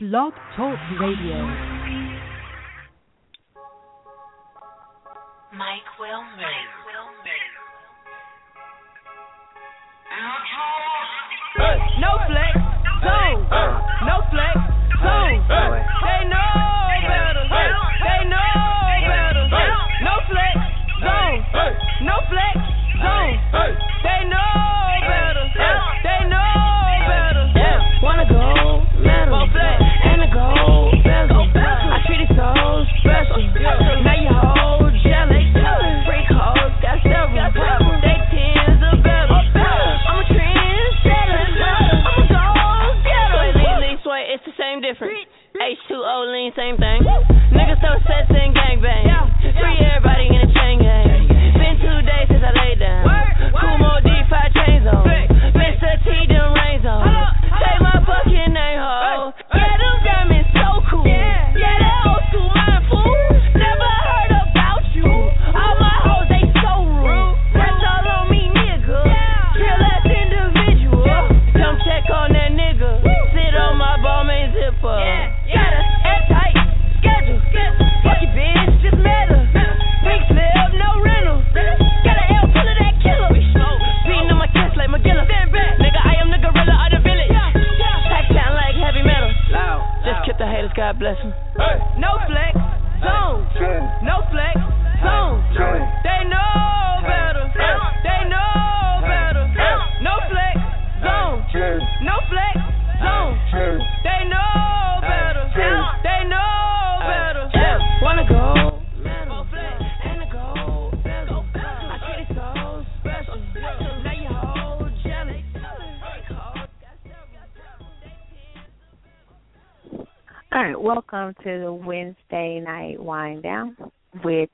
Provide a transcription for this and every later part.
Blog Talk Radio. Mike Wilmer. No flex, zone. No flex, zone. They know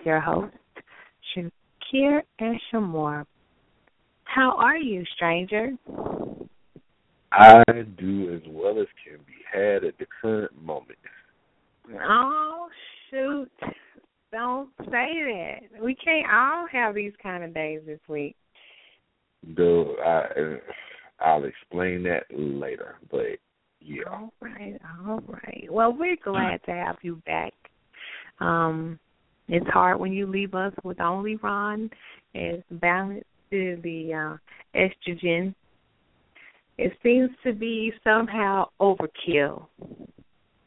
your host, Shakir and Sh' Moore. How are you, stranger? I do as well as can be had at the current moment. Oh shoot! Don't say that. We can't all have these kind of days this week. Though I, I'll explain that later. But yeah, All right, all right. Well, we're glad to have you back. Um, it's hard when you leave us with only Ron as balance to the uh, estrogen. It seems to be somehow overkill.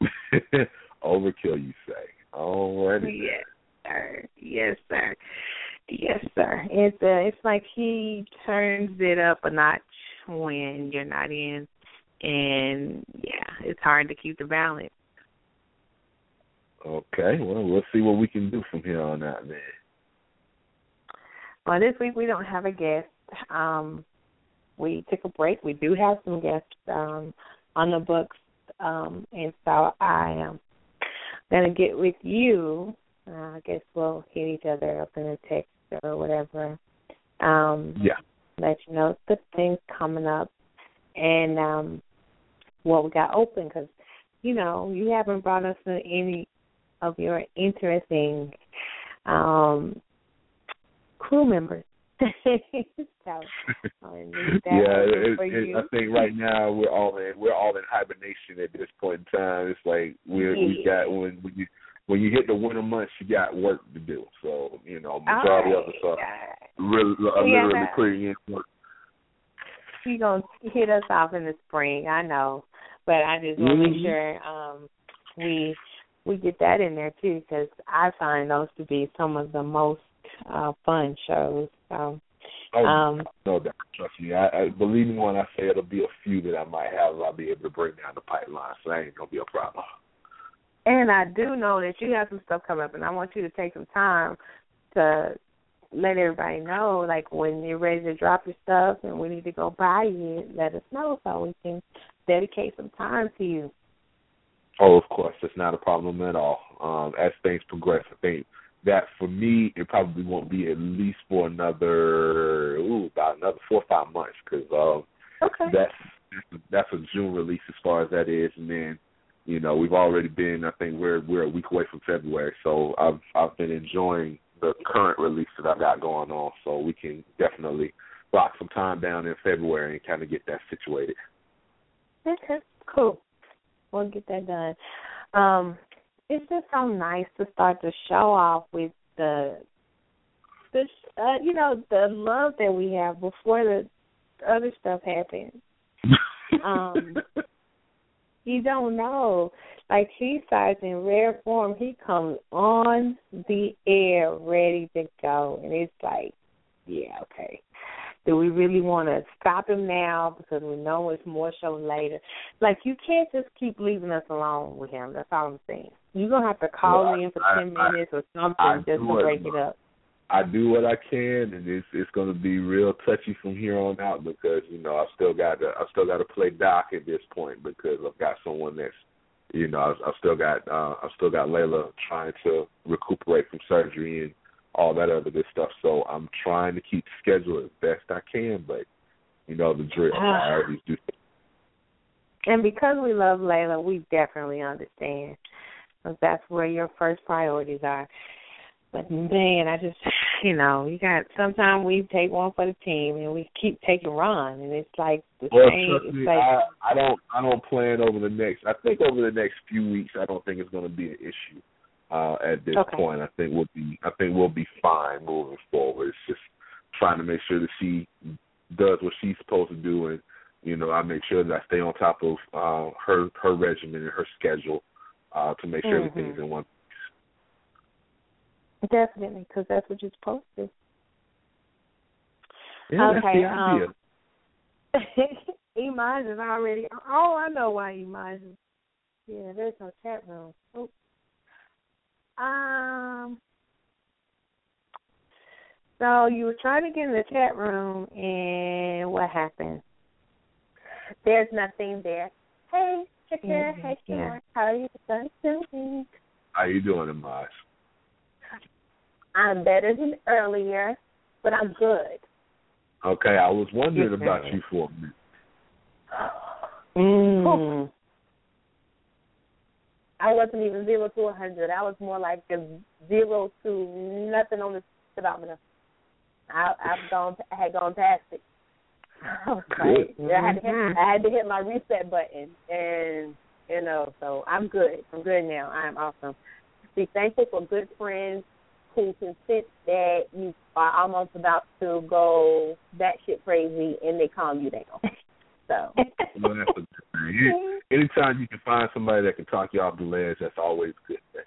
overkill, you say? Alrighty. Yes, sir. Yes, sir. Yes, sir. It's uh, it's like he turns it up a notch when you're not in, and yeah, it's hard to keep the balance. Okay. Well, we'll see what we can do from here on out, then. Well, this week we don't have a guest. Um, we took a break. We do have some guests um, on the books, um, and so I am gonna get with you. Uh, I guess we'll hit each other up in a text or whatever. Um, Yeah. let you know the things coming up and um, what we got open because you know you haven't brought us to any of your interesting um, crew members. so I yeah, it, it. I think right now we're all in we're all in hibernation at this point in time. It's like we Yeah. got when when you when you hit the winter months, you got work to do. So you know, majority of us are really, are Yeah. literally putting in work. you gonna hit us off in the spring. I know, but I just want to make Mhm. sure um we we get that in there too because I find those to be some of the most uh fun shows. So, Oh, um, no doubt. Trust me. I, I believe me when I say it'll be a few that I might have. I'll be able to bring down the pipeline. So that ain't gonna be a problem. and I do know that you have some stuff coming up, and I want you to take some time to let everybody know, like when you're ready to drop your stuff and we need to go buy you, let us know so we can dedicate some time to you. Oh, of course, it's not a problem at all. Um, as things progress, I think that for me, it probably won't be at least for another, ooh, about another four or five months, because um, Okay. that's that's a June release as far as that is, and then you know we've already been. I think we're we're a week away from February, so I've I've been enjoying the current release that I've got going on, so we can definitely block some time down in February and kind of get that situated. Okay, cool. We'll get that done. Um, it's just so nice to start the show off with the the uh, you know the love that we have before the other stuff happens. um, you don't know. Like he starts in rare form, he comes on the air ready to go, and it's like, yeah, okay. Do we really want to stop him now because we know it's more show later? Like you can't just keep leaving us alone with him. That's all I'm saying. You're gonna have to call Well, in for I- ten I- minutes or something I just to break it Mom. up. I do what I can, and it's it's going to be real touchy from here on out because you know I still got to I still got to play Doc at this point because I've got someone that's you know I've, I've still got uh, I've still got Layla trying to recuperate from surgery and all that other good stuff. So I'm trying to keep schedule as best I can, but you know the drill. Ah. Priorities do. And because we love Layla, we definitely understand. 'Cause that's where your first priorities are. But man, I just, you know, you got. Sometimes we take one for the team, and we keep taking Ron, and it's like the Well, same. trust me, like I, I don't I don't plan over the next. I think over the next few weeks, I don't think it's going to be an issue. Uh, at this Okay. point, I think we'll be I think we'll be fine moving forward. It's just trying to make sure that she does what she's supposed to do, and you know I make sure that I stay on top of uh, her her regimen and her schedule uh, to make sure Mhm. everything's in one. definitely, because that's what you're supposed to. Yeah, Okay, um, Imaj is already. Oh, I know why Imaj is. Yeah, there's no chat room. Oops. Um. So you were trying to get in the chat room, and what happened? There's nothing there. Hey, Shakira. Mm-hmm. Hey, Yeah. Shakira. How are you doing? How are you doing, Amaz? I'm better than earlier, but I'm good. Okay, I was wondering about you for a minute. Mm. I wasn't even zero to a hundred. I was more like a zero to nothing on the speedometer. I I've gone I had gone past it. I was like, Good. yeah, I had to hit mm-hmm. I had to hit my reset button and you know, so I'm good. I'm good now. I'm awesome. Be thankful for good friends who can sense that you are almost about to go that shit crazy and they calm you down. So Well, that's a good thing. Anytime you can find somebody that can talk you off the ledge, that's always a good thing.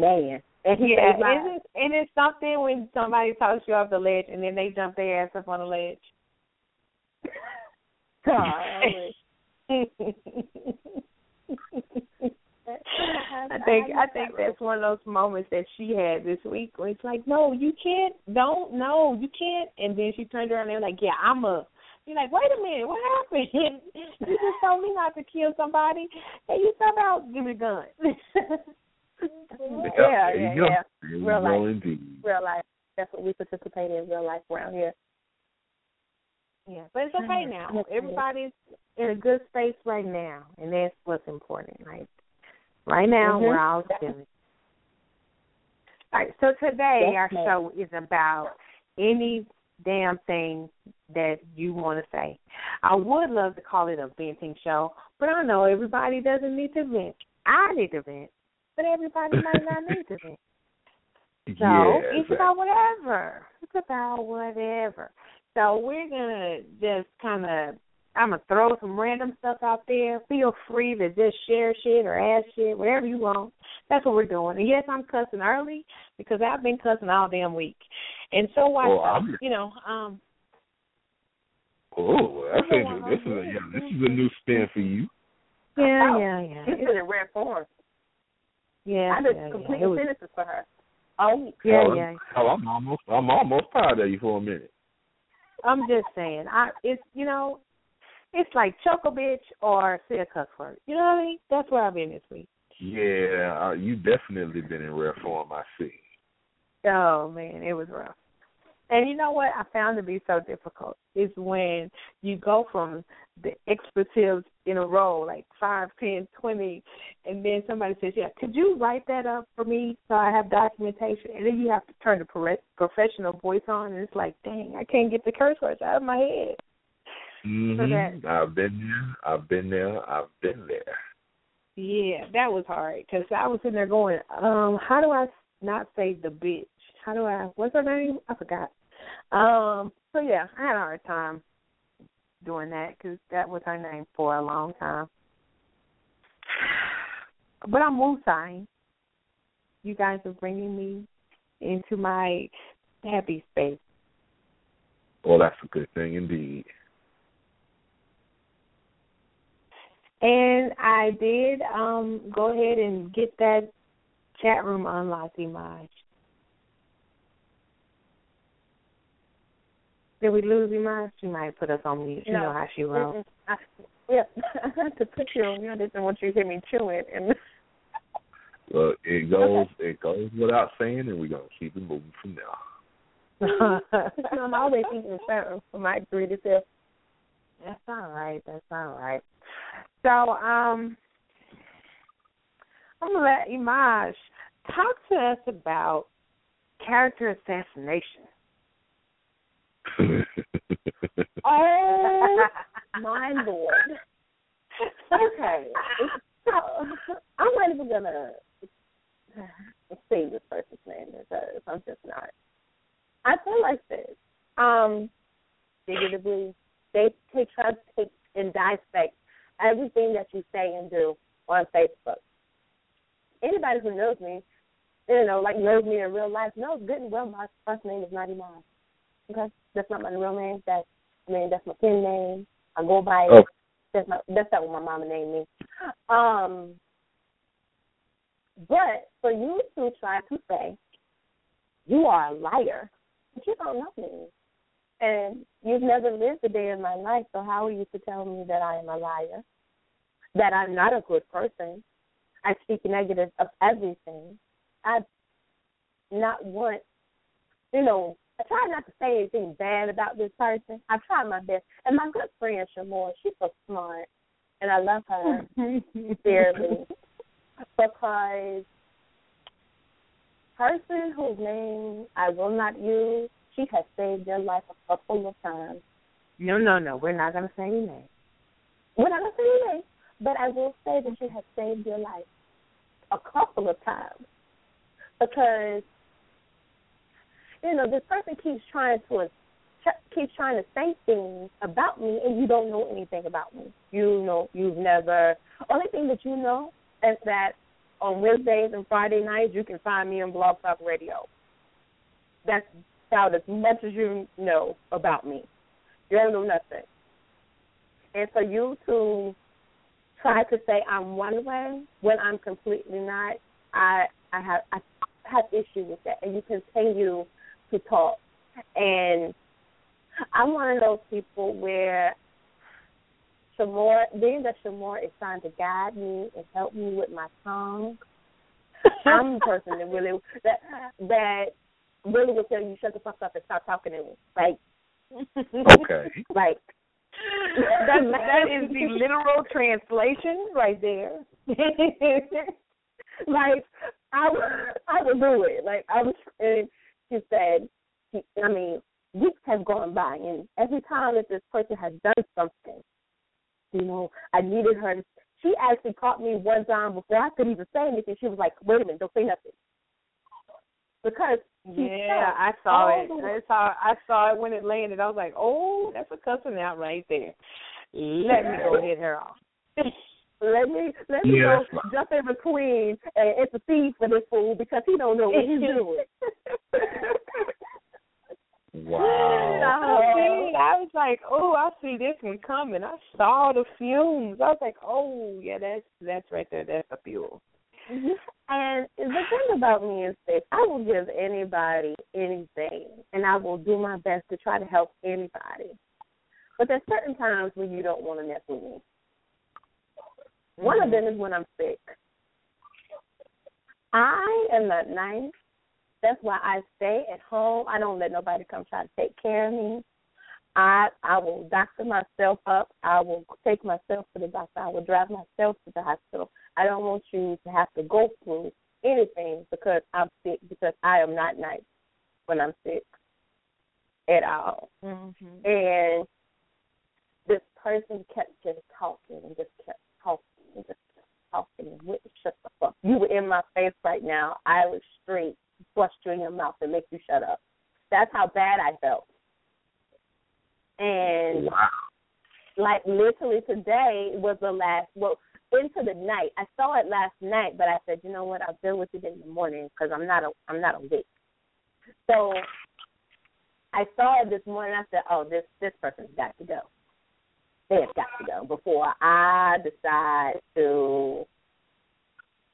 Man. And he Yeah, says, like, isn't and it's something when somebody talks you off the ledge and then they jump their ass up on the ledge. I think I think that's one of those moments that she had this week where it's like, no, you can't, don't, no, you can't. And then she turned around and they're like, yeah, I'm a. You're like, wait a minute, what happened? you just told me not to kill somebody, and you somehow give me a gun. yeah, yeah, yeah. Real life. indeed. Real life. That's what we participate in real life around here. yeah, but it's okay now. Yes, it is. Everybody's in a good space right now, and that's what's important. Right, right now Mhm. we're all chilling. All right, so today our show is about any damn thing that you want to say. I would love to call it a venting show, but I know everybody doesn't need to vent. I need to vent, but everybody might not need to vent. So yeah, it's exactly. about whatever. It's about whatever. So we're gonna just kind of. I'm gonna throw some random stuff out there. Feel free to just share shit or ask shit, whatever you want. That's what we're doing. And yes, I'm cussing early because I've been cussing all damn week. And so watch Well, out. I'm- You know, um, Oh, that's Yeah, interesting. This is a yeah, this is a new spin for you. yeah, Oh, yeah, yeah, This is in rare form. yeah, I did yeah, yeah. complete It was- sentences for her. Oh, yeah, Hell, yeah. Hell, I'm almost I'm almost proud of you for a minute. I'm just saying. I it's you know, it's like choke a bitch or say a cuss word. You know what I mean? That's where I've been this week. Yeah, uh, you definitely been in rare form. I see. Oh man, it was rough. And you know what I found to be so difficult is when you go from the expletives in a row, like five, ten, twenty, and then somebody says, "Yeah, could you write that up for me so I have documentation?" And then you have to turn the pro- professional voice on, and it's like, "Dang, I can't get the curse words out of my head." hmm that- I've been there. I've been there. I've been there. Yeah, that was hard because I was sitting there going, um, how do I not say the bitch? How do I? What's her name? I forgot. Um, so yeah, I had a hard time doing that because that was her name for a long time. But I'm Wu You guys are bringing me into my happy space. Well, that's a good thing indeed. And I did um go ahead and get that chat room unlocked, Imaj. Did we lose Imaj? She might put us on mute. You no. know how she rolls. I, yeah, I had to put you on mute. I didn't want you to hear me chewing. And well, it goes it goes without saying, and we're gonna keep it moving from now. I'm always eating something for my greedy self. That's all right. That's all right. So, um, I'm gonna let Imaj talk to us about character assassination. oh my lord! Okay, so I'm not even gonna say this person's name because I'm just not. I feel like this. Um, figuratively, they they try to take and dissect everything that you say and do on Facebook. Anybody who knows me, you know, like knows me in real life, knows good and well my first name is not Iman. Okay, that's not my real name. That's I mean that's my pen name. I go by oh. That's not that's not what my mama named me. Um, but for you to try to say you are a liar, but you don't know me, and you've never lived a day in my life, so how are you to tell me that I am a liar? That I'm not a good person? I speak negative of everything. I not want, you know, I try not to say anything bad about this person. I try my best. And my good friend Sh' Moore, she's so smart, and I love her dearly because person whose name I will not use, she has saved your life a couple of times. No, no, no. We're not going to say your name. We're not going to say your name, but I will say that she has saved your life a couple of times because you know this person keeps trying to keeps trying to say things about me and you don't know anything about me. You know you've never only thing that you know is that on Wednesdays and Friday nights you can find me on Blog Talk Radio. That's about as much as you know about me. You don't know nothing. And for you to try to say I'm one way when I'm completely not, I I have I have issue with that. And you continue to talk. And I'm one of those people where Sh' Moore, being that Sh' Moore is trying to guide me and help me with my tongue, I'm the person that really that that really will tell you shut the fuck up and stop talking to me. Like Okay. like that that is the literal translation right there. like I would, I would do it. Like I was and she said she, I mean, weeks have gone by and every time that this person has done something, you know, I needed her to she actually caught me one time before I could even say anything. She was like, Wait a minute, don't say nothing. Because yeah, I saw it. I saw I saw it when it landed. I was like, "Oh, that's a cussing out right there." Let me go hit her off. let me let me yeah, go jump in between and intercede for this fool because he don't know what he's doing. wow. Oh. see, I was like, "Oh, I see this one coming." I saw the fumes. I was like, "Oh, yeah, that's that's right there. That's a fuel." And the thing about me is this I will give anybody anything and I will do my best to try to help anybody. But there's certain times when you don't want to mess with me. One of them is when I'm sick. I am not nice. That's why I stay at home. I don't let nobody come try to take care of me. I I will doctor myself up. I will take myself to the doctor. I will drive myself to the hospital. I don't want you to have to go through anything because I'm sick because I am not nice when I'm sick at all. Mm-hmm. And this person kept just talking and just kept and just talking with? Shut the fuck. You were in my face right now. I was straight bust you in your mouth and make you shut up. That's how bad I felt. And Wow. like literally today was the last well into the night. I saw it last night, but I said, you know what? I'll deal with it in the morning because I'm not a, I'm not awake. So I saw it this morning. I said, oh, this this person's got to go. They've got to go before I decide to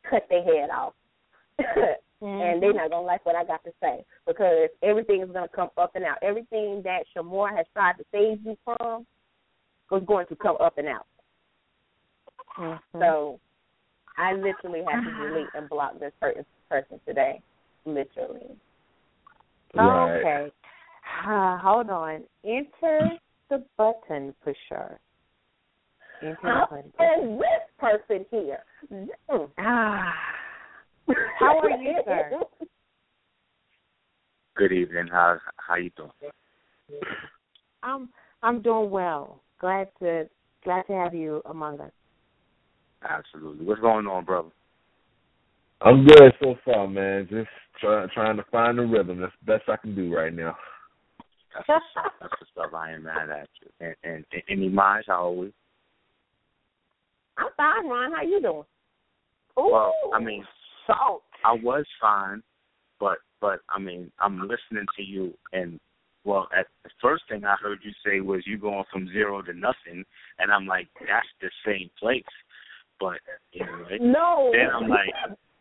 cut their head off. and they're not gonna like what I got to say because everything is gonna come up and out. Everything that Sh' Moore has tried to save you from was going to come up and out. Mm-hmm. So I literally had to delete and block this certain person today. Literally. Right. Okay. Uh, hold on. Enter the button pusher. Enter the. And this person here. Mm. Ah. How are you, sir? Good evening. How how you doing? I'm I'm doing well. Glad to glad to have you among us. Absolutely. What's going on, brother? I'm good so far, man. Just try, trying to find the rhythm. That's the best I can do right now. That's what's up. That's what's up. I ain't mad at you. And, and, and any minds? How always? I'm fine, Ron. How you doing? Well, I mean, salt. I was fine, but but I mean, I'm listening to you, and well, at the first thing I heard you say was you going from zero to nothing, and I'm like, that's the same place. But anyway, No. then I'm like,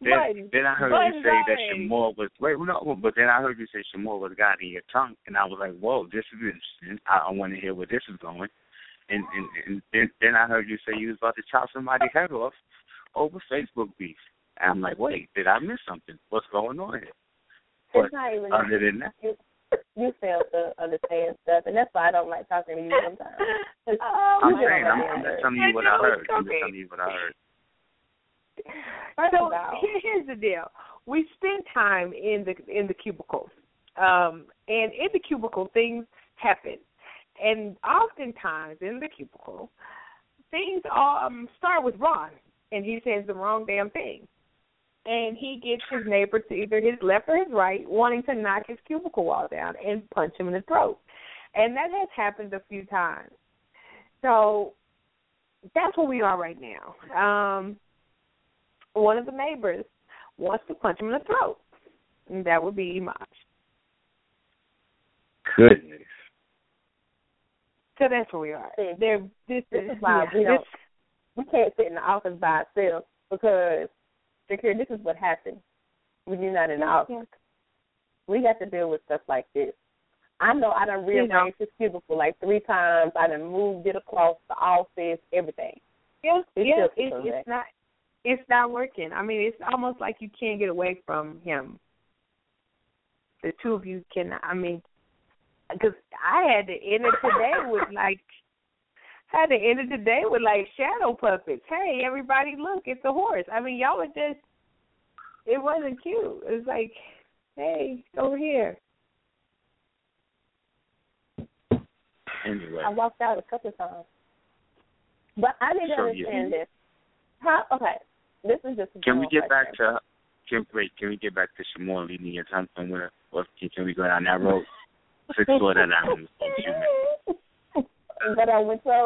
then, then I heard you say that Sh' Moore was wait no, but then I heard you say Sh' Moore was God in your tongue, and I was like, whoa, this is interesting. I, I want to hear where this is going. And and, and then, then I heard you say you was about to chop somebody's head off over Facebook beef. And I'm like, wait, did I miss something? What's going on here? But It's not even other than that, you, you fail to understand stuff, and that's why I don't like talking to you sometimes. Oh, I'm saying don't I'm, I'm just telling you what I heard. I'm just telling you what I heard. First so of here's the deal: we spend time in the in the cubicle, um, and in the cubicle things happen, and oftentimes in the cubicle things um start with Ron, and he says the wrong damn thing, and he gets his neighbor to either his left or his right, wanting to knock his cubicle wall down and punch him in the throat, and that has happened a few times. So that's where we are right now. Um, one of the neighbors wants to punch him in the throat. And that would be Imaj. Goodness. So that's where we are. See, There, this, this is why yeah, we don't- we can't sit in the office by ourselves because, Shakir, this is what happens when you're not in the office. We got to deal with stuff like this. I know I done You know. rearranged this cubicle like three times. I done moved it across the office, everything. yeah, It's yeah, it, it's not, it's not working. I mean, it's almost like you can't get away from him. The two of you can. I mean, because I had to end it today with like, I had to end it today with like shadow puppets. Hey, everybody, look, it's a horse. I mean, y'all were just. It wasn't cute. It was like, hey, over here. Anyway, I walked out a couple of times. But I didn't So, yeah. understand this. How okay. This is just a can we general get back question. to can wait? Can we get back to Shimon leading your tongue somewhere? Or can, can we go down that road? Let's explore that out in a few minutes. But I went so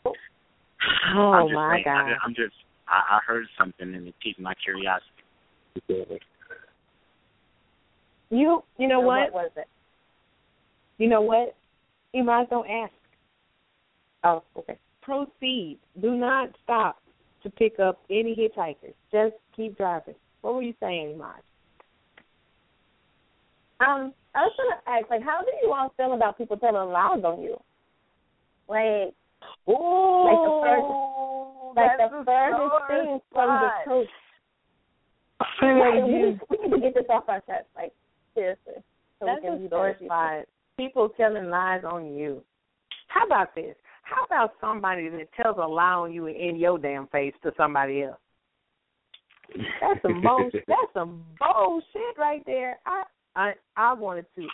Oh I'm my saying, God. I'm just I, I heard something and it piqued my curiosity. You, you know what? what was it? You know what? Imaj, don't ask. Oh, okay. Proceed. Do not stop to pick up any hitchhikers. Just keep driving. What were you saying, Imaj? Um, I was gonna ask, like, how do you all feel about people telling lies on you? Like, Oh, like the first, like the furthest thing from the truth. Like, we, need, we need to get this off our chest, like seriously. So That's we can a be source. People telling lies on you. How about this? How about somebody that tells a lie on you in your damn face to somebody else? That's some bullshit. That's some bullshit right there. I I I wanted to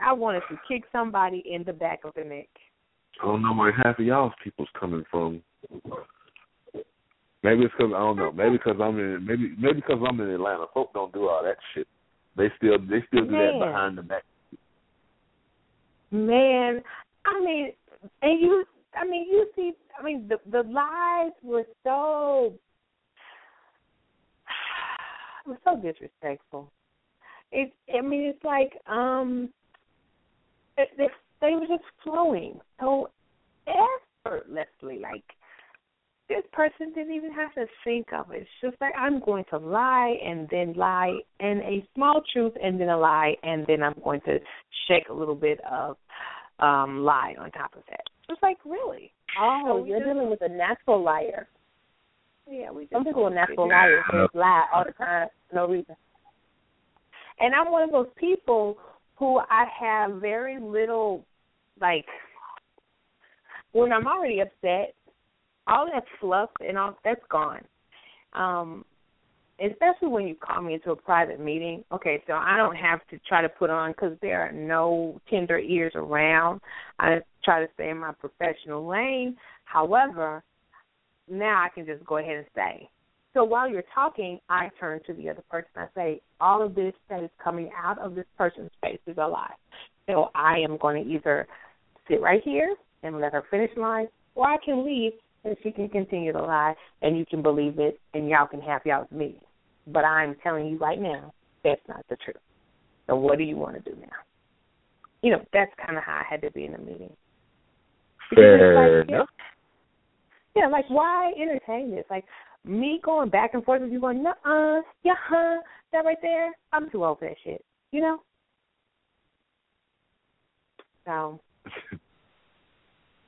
I wanted to kick somebody in the back of the neck. I don't know where half of y'all's people's coming from. Maybe it's because I don't know. Maybe because I'm in maybe maybe because I'm in Atlanta. Folk don't do all that shit. They still they still do Man. that behind the back. Man, I mean, and you, I mean, you see, I mean, the the lies were so, were so disrespectful. It, I mean, it's like, um, it, they they were just flowing so effortlessly. Like this person didn't even have to think of it. It's just like I'm going to lie and then lie and a small truth and then a lie and then I'm going to shake a little bit of um lie on top of that. It's like really. Oh, So you're just- dealing with a natural liar. Yeah, we just Some people are natural liars. They lie all the time, for no reason. And I'm one of those people who I have very little like when I'm already upset, all that fluff and all that's gone. Um especially when you call me into a private meeting. Okay, so I don't have to try to put on because there are no tender ears around. I try to stay in my professional lane. However, now I can just go ahead and say. So while you're talking, I turn to the other person. I say, all of this that is coming out of this person's face is a lie. So I am going to either sit right here and let her finish lying, or I can leave and she can continue to lie and you can believe it and y'all can have y'all's meeting. But I'm telling you right now, that's not the truth. So what do you want to do now? You know, that's kind of how I had to be in the meeting. Because Fair like, enough. Yeah, like why entertain this? Like me going back and forth with you going, uh, yeah, huh, that right there. I'm too old for that shit. You know. So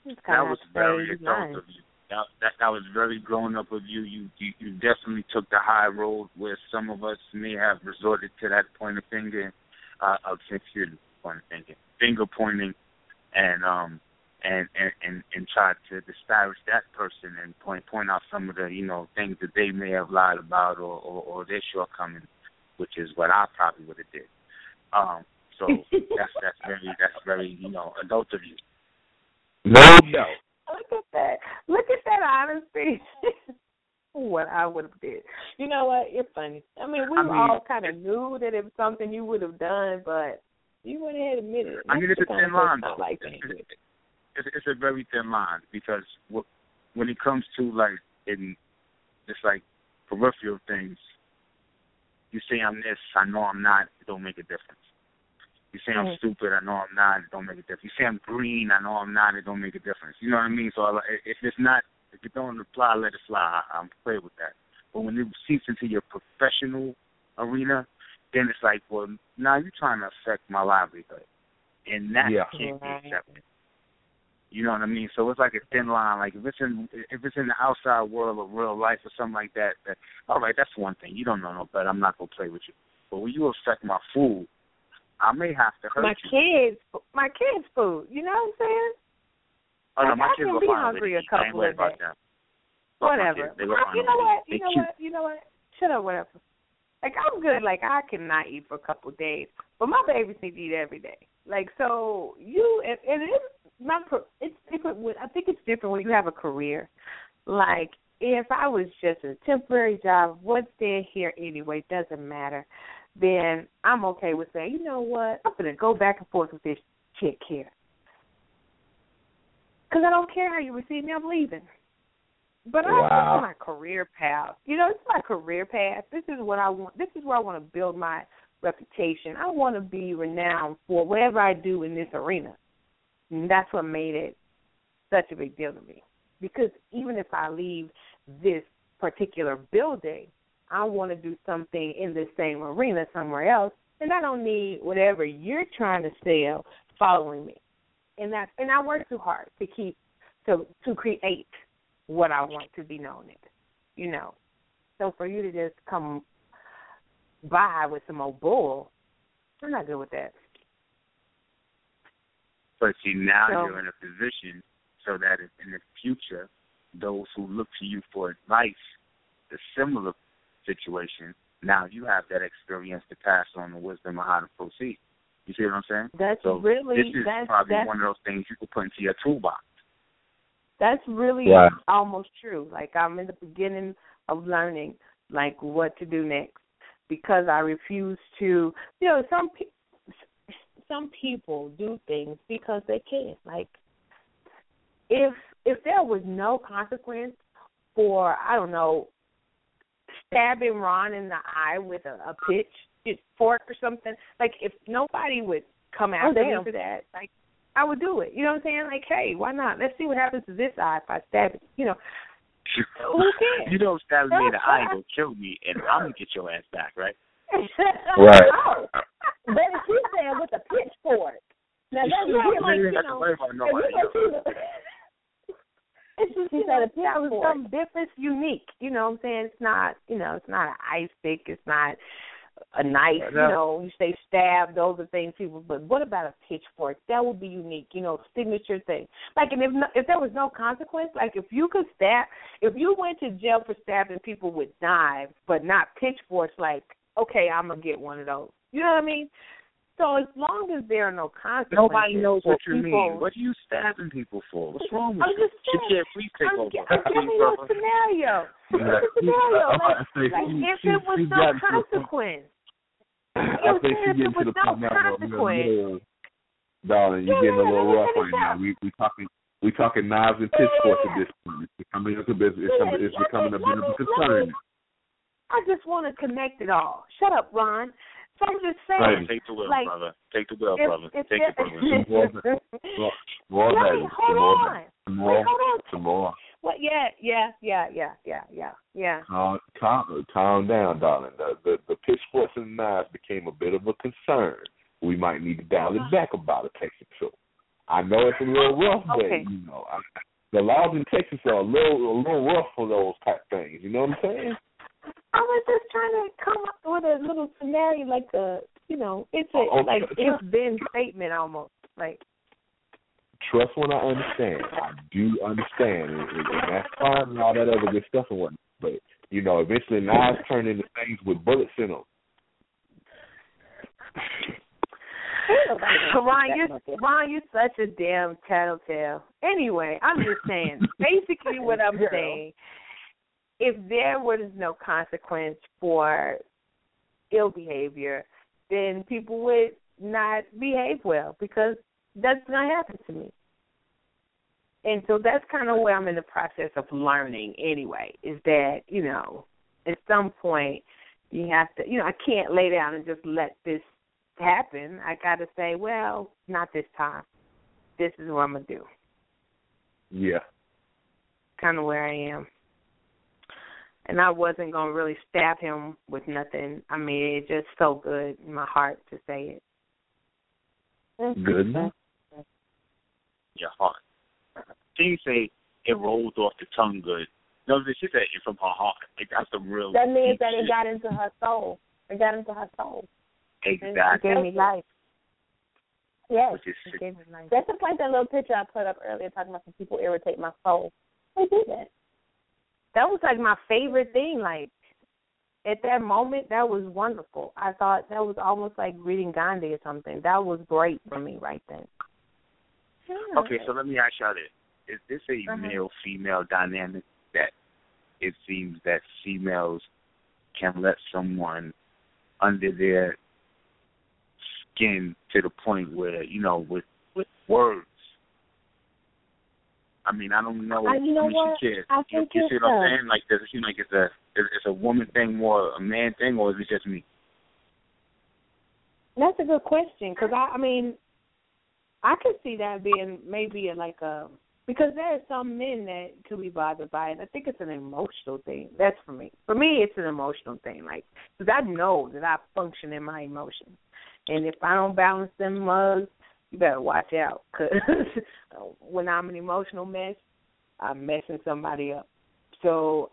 That was very adult of you. That, that that was very grown up of you. You, you. you definitely took the high road where some of us may have resorted to that point of finger, uh, of excuse me, point of finger, finger pointing, and um and and and, and tried to disparage that person and point point out some of the you know things that they may have lied about or or, or their shortcomings, which is what I probably would have did. Um, so that's that's very that's very you know adult of you. No doubt. Look at that. Look at that honesty. what I would have did. You know what? You're funny. I mean, we I mean- all kind of knew that it was something you would have done, but you went ahead and admitted it. I mean, That's it's the a thin line. person I like It's, being with. It's, it's a very thin line because wh- when it comes to like in just like peripheral things, you say I'm this, I know I'm not. It don't make a difference. You say I'm stupid, I know I'm not. It don't make a difference. You say I'm green, I know I'm not. It don't make a difference. You know what I mean? So if it's not, if it don't apply, let it fly. I, I'm okay with that. But when it seeps into your professional arena, then it's like, well, now you're trying to affect my livelihood, and that Yeah. can't be accepted. You know what I mean? So it's like a thin line. Like if it's in if it's in the outside world of real life or something like that, that all right, that's one thing. You don't know no better. I'm not gonna play with you. But when you affect my food, I may have to hurt My you. kids, my kids' food. You know what I'm saying? oh no, like, my I kids can will be hungry a to eat. I ain't couple of about days. them. Whatever. kids. They will I- find you know what? You know cute. what? You know what? Shut up, whatever. Like I'm good. Like I cannot eat for a couple of days, but my babies need to eat every day. Like so, you and, and it's pro- It's different. With, I think it's different when you have a career. Like if I was just a temporary job, what's there here anyway doesn't matter. Then I'm okay with saying, you know what? I'm gonna go back and forth with this chick here. Because I don't care how you receive me, I'm leaving. But I, Wow. this is my career path. You know, it's my career path. This is what I want. This is where I want to build my reputation. I want to be renowned for whatever I do in this arena. And that's what made it such a big deal to me. Because even if I leave this particular building, I want to do something in the same arena somewhere else, and I don't need whatever you're trying to sell following me. And that and I work too hard to keep to to create what I want to be known as, you know. So for you to just come by with some old bull, I'm not good with that. But see, now So- you're in a position so that if in the future, those who look to you for advice, the similar situation, now you have that experience to pass on the wisdom of how to proceed. You see what I'm saying? That's So really this is that's probably that's one of those things you could put into your toolbox. That's really Right. almost true. Like I'm in the beginning of learning like what to do next because I refuse to. You know, some pe- some people do things because they can. Like if if there was no consequence for I don't know stabbing Ron in the eye with a, a pitch fork or something, like if nobody would come oh, after me for that, like I would do it. You know what I'm saying? Like, hey, why not? Let's see what happens to this eye if I stab it. You know, who cares? You know, stabbing me in the eye ain't gonna kill me, and I'm gonna get your ass back, right? Right. Oh, but if she's saying with a pitchfork. Now that's not like you know. worry about if nobody you else. go to It's just She you said know, a that was something different, unique. You know what I'm saying? It's not you know, it's not an ice pick, it's not a knife, you know, you say stab, those are things people but what about a pitchfork? That would be unique, you know, signature thing. Like and if no, if there was no consequence, like if you could stab if you went to jail for stabbing people with knives but not pitchforks, like, okay, I'm gonna get one of those. You know what I mean? So as long as there are no consequences, Nobody knows what you people, mean. What are you stabbing people for? What's wrong with I'm you? just saying. can't please take I'm, over. I'm giving you a scenario. You a scenario. Like, like if she- there was no got to the point- consequence. I think she getting to the point now where darling, you're Yeah, getting a little rough right now. We we talking we talking knives and pitchforks Yeah. at this point. It's becoming a bit it's, Yeah, it's becoming a bit of a concern. I just want to connect it all. Shut up, Ron. So I'm just Right. saying. Take the wheel, Like, brother. Take the wheel, If, brother. if Take it, brother. More, more Let that, me some hold more, on. that, Wait, hold on. some more. What? Yeah, yeah, yeah, yeah, yeah, yeah, yeah. Calm, calm, calm down, darling. The, the the pitchforks and knives became a bit of a concern. We might need to dial it uh-huh. back about a Texas so. I know it's a little rough, but Okay. you know, I, the laws in Texas are a little a little rough for those type things. You know what I'm saying? I was just trying to come up with a little scenario, like a, you know, it's a Oh, oh like okay. if then statement almost, like. Trust when I understand. I do understand, and, and, and that's fine and all that other good stuff and whatnot. But you know, eventually knives turn into things with bullets in them. Ron, you're Ron, you're such a damn tattletale. Anyway, I'm just saying. basically, what I'm Girl. saying, if there was no consequence for ill behavior, then people would not behave well because that's not happen to me. And so that's kind of where I'm in the process of learning. Anyway, is that you know, at some point you have to, you know, I can't lay down and just let this happen. I got to say, well, not this time. This is what I'm gonna do. Yeah. Kind of where I am. And I wasn't gonna really stab him with nothing. I mean, it just so good in my heart to say it. Good enough. Your heart. Can you say it rolled off the tongue good? No, she said it from her heart. Like that's the real. That means that it shit. got into her soul. It got into her soul. It exactly. gave me life. Yes. It gave me life. That's just like that little picture I put up earlier talking about some people irritate my soul. They do that. That was like my favorite thing. Like at that moment, that was wonderful. I thought that was almost like reading Gandhi or something. That was great for me right then. Okay, so let me ask y'all this: Is this a Uh-huh. male female dynamic that it seems that females can let someone under their skin to the point where you know with with words. I mean, I don't know. Uh, you know I mean, what? She cares. I you, think you see what I'm saying? Like, does it seem like it's a it's a woman thing more a man thing, or is it just me? That's a good question because I, I mean, I could see that being maybe a, like a because there are some men that could be bothered by it. I think it's an emotional thing. That's for me. For me, it's an emotional thing. Like because I know that I function in my emotions, and if I don't balance them mugs, you better watch out because when I'm an emotional mess, I'm messing somebody up. So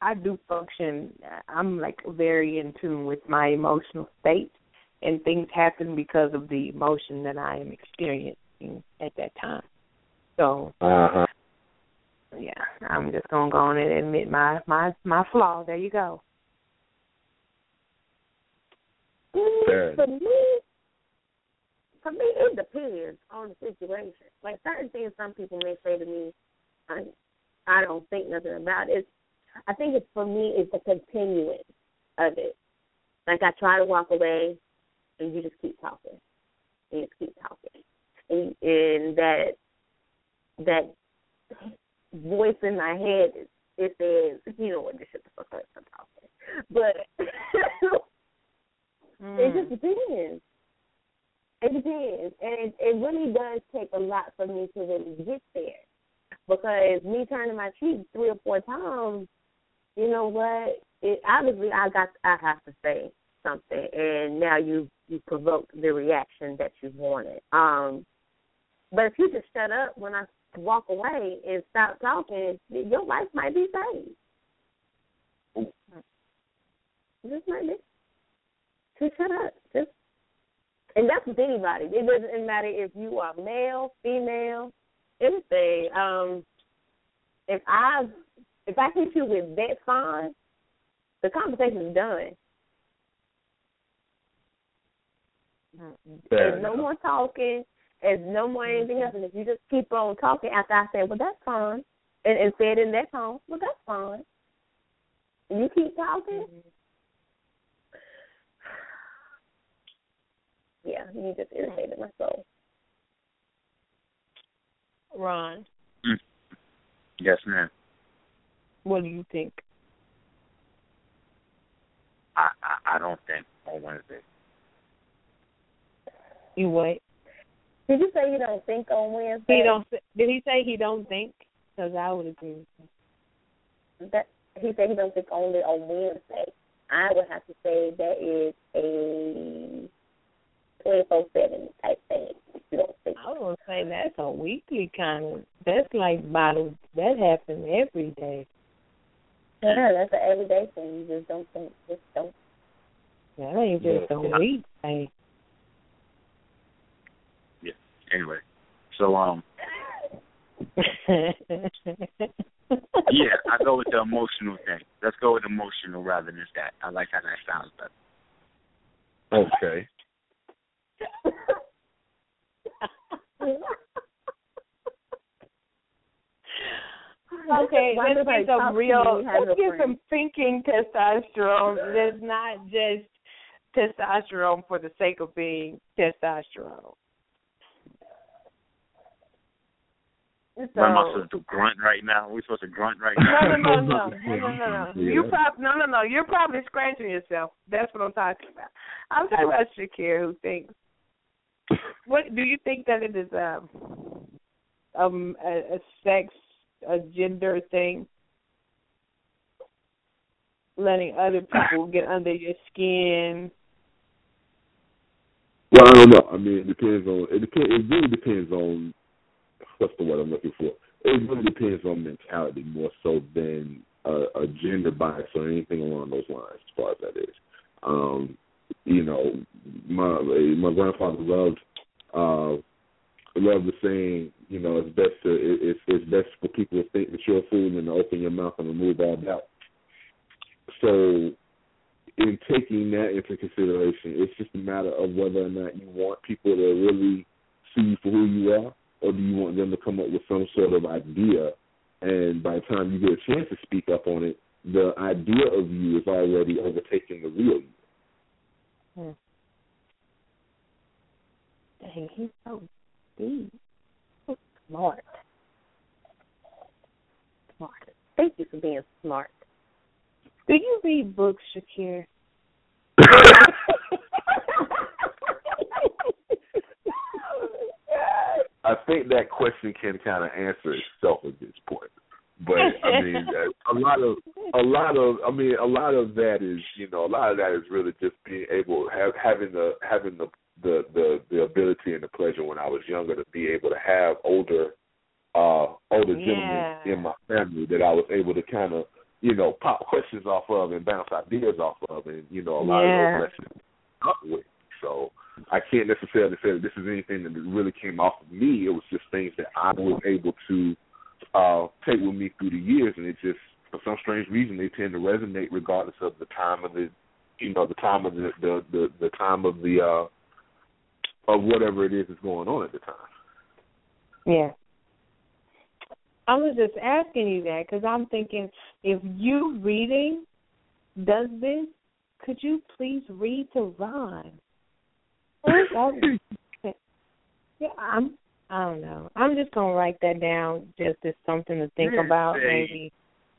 I do function. I'm like very in tune with my emotional state and things happen because of the emotion that I am experiencing at that time. So Uh huh. yeah, I'm just gonna go on and admit my my my flaw. There you go. Fair For me, for me, it depends on the situation. Like certain things, some people may say to me, I I don't think nothing about it. It's, I think it's for me it's the continuance of it. Like I try to walk away and you just keep talking. And you just keep talking. And and that that voice in my head is, it says, you know what, just shut the fuck up, I'm talking. But Mm. it just depends. It depends, and it, really does take a lot for me to really get there. Because me turning my cheek three or four times, you know what? It obviously I got I have to say something, and now you you provoked the reaction that you wanted. Um, but if you just shut up when I walk away and stop talking, your life might be saved. Just might be. Just shut up. Just and that's with anybody. It doesn't matter if you are male, female, anything. Um, if I if I hit you with that fine, the conversation is done. There's no more talking. There's no more anything else. And if you just keep on talking after I say, well, that's fine, and, and say it in that tone, well, that's fine. And you keep talking, yeah, you just irritated my soul. Ron, mm. Yes, ma'am. what do you think? I, I I don't think on Wednesday. You wait. Did you say you don't think on Wednesday? He don't. Did he say he don't think? Because I would agree with him. That he said he don't think only on Wednesday. I would have to say that is a twenty four seven type thing. You don't? I would say that's a weekly kind of. That's like bottle. That happens every day. Yeah, that's an everyday thing. You just don't think. Just don't. That ain't just a Yeah. week thing. Yeah. Anyway, so um, yeah, I go with the emotional thing. Let's go with emotional rather than that. I like how that sounds better. Okay. Okay, Why let's get some real. Let's get some thinking testosterone. That's not just testosterone for the sake of being testosterone. What am I So- supposed to grunt right now? We're supposed to grunt right No, now? no, no, no, no, no, no, no. You prob- no, no, no. You're probably scratching yourself. That's what I'm talking about. I'm talking about Shakir, who thinks. What do you think that it is um, um a, a sex, a gender thing? Letting other people get under your skin. Well, I don't know. I mean, it depends on. It depends. It really depends on. What's the word I'm looking for? It really depends on mentality more so than a, a gender bias or anything along those lines. As far as that is, um, you know, my my grandfather loved uh loved the saying. You know, it's best to it, it's it's best for people to think that you're a fool and to open your mouth and remove all doubt. So in taking that into consideration, it's just a matter of whether or not you want people to really see you for who you are, or do you want them to come up with some sort of idea, and by the time you get a chance to speak up on it, the idea of you is already overtaking the real you. Dang, he's so deep. So smart. Smart. Thank you for being smart. Do you read books, Shakir? I think that question can kind of answer itself at this point. But I mean, a lot of a lot of I mean, a lot of that is you know a lot of that is really just being able have having the having the the the the ability and the pleasure when I was younger to be able to have older uh older gentlemen in my family that I was able to kind of you know pop questions off of and bounce ideas off of and you know a lot Yeah. of those lessons up with. So I can't necessarily say that this is anything that really came off of me. It was just things that I was able to uh take with me through the years and it just for some strange reason they tend to resonate regardless of the time of the you know, the time of the the the, the time of the uh of whatever it is that's going on at the time. Yeah. I was just asking you that because I'm thinking if you reading does this, could you please read to Ron? yeah, I'm. I don't know. I'm just gonna write that down just as something to think about, maybe.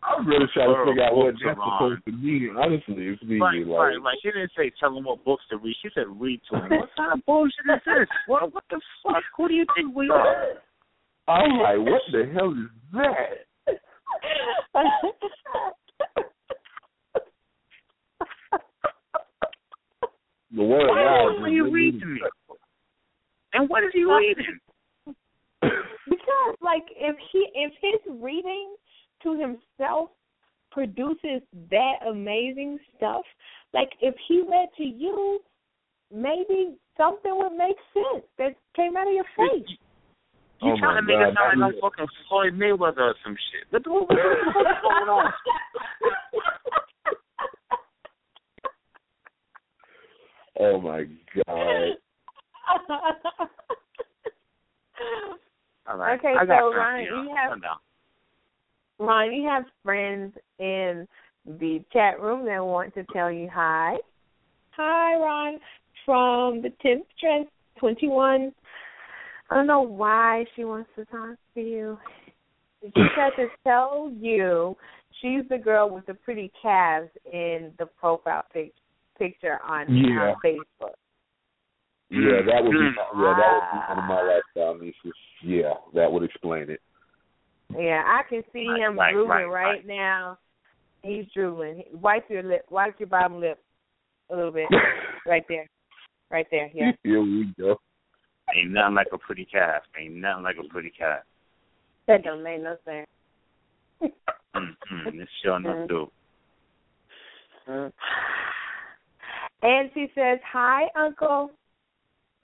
I'm really trying to figure out what Books that's supposed to mean. Honestly, it's me Right, like right, right. She didn't say tell him what books to read. She said read to him. What kind of bullshit is this? What what the fuck? Who do you think we are? I'm like, what the hell is that? The word Why now will you read to me? And what is he reading? because like if he if his reading to himself produces that amazing stuff, like if he read to you, maybe something would make sense that came out of your face. You Oh trying my to make God, it sound that like is- fucking Floyd Mayweather or some shit. What the what the fuck's going on? Oh my god. All right. Okay, I got so, Ryan, you have- Calm down. Ron, you have friends in the chat room that want to tell you hi. Hi, Ron, from the 10th Trend 21. I don't know why she wants to talk to you. She said to tell you she's the girl with the pretty calves in the profile pic- picture on, Yeah. on Facebook. Yeah, that would be Mm. yeah, that would be one of my lifestyle nieces. Yeah, that would explain it. Yeah, I can see Right, him right, drooling right, right, right. now. He's drooling. Wipe your lip. Wipe your bottom lip a little bit. right there. Right there. Yeah. Here we go. Ain't nothing like a pretty calf. Ain't nothing like a pretty calf. That don't make no sense. Mm-hmm. It's sure enough do. And she says, "Hi, Uncle."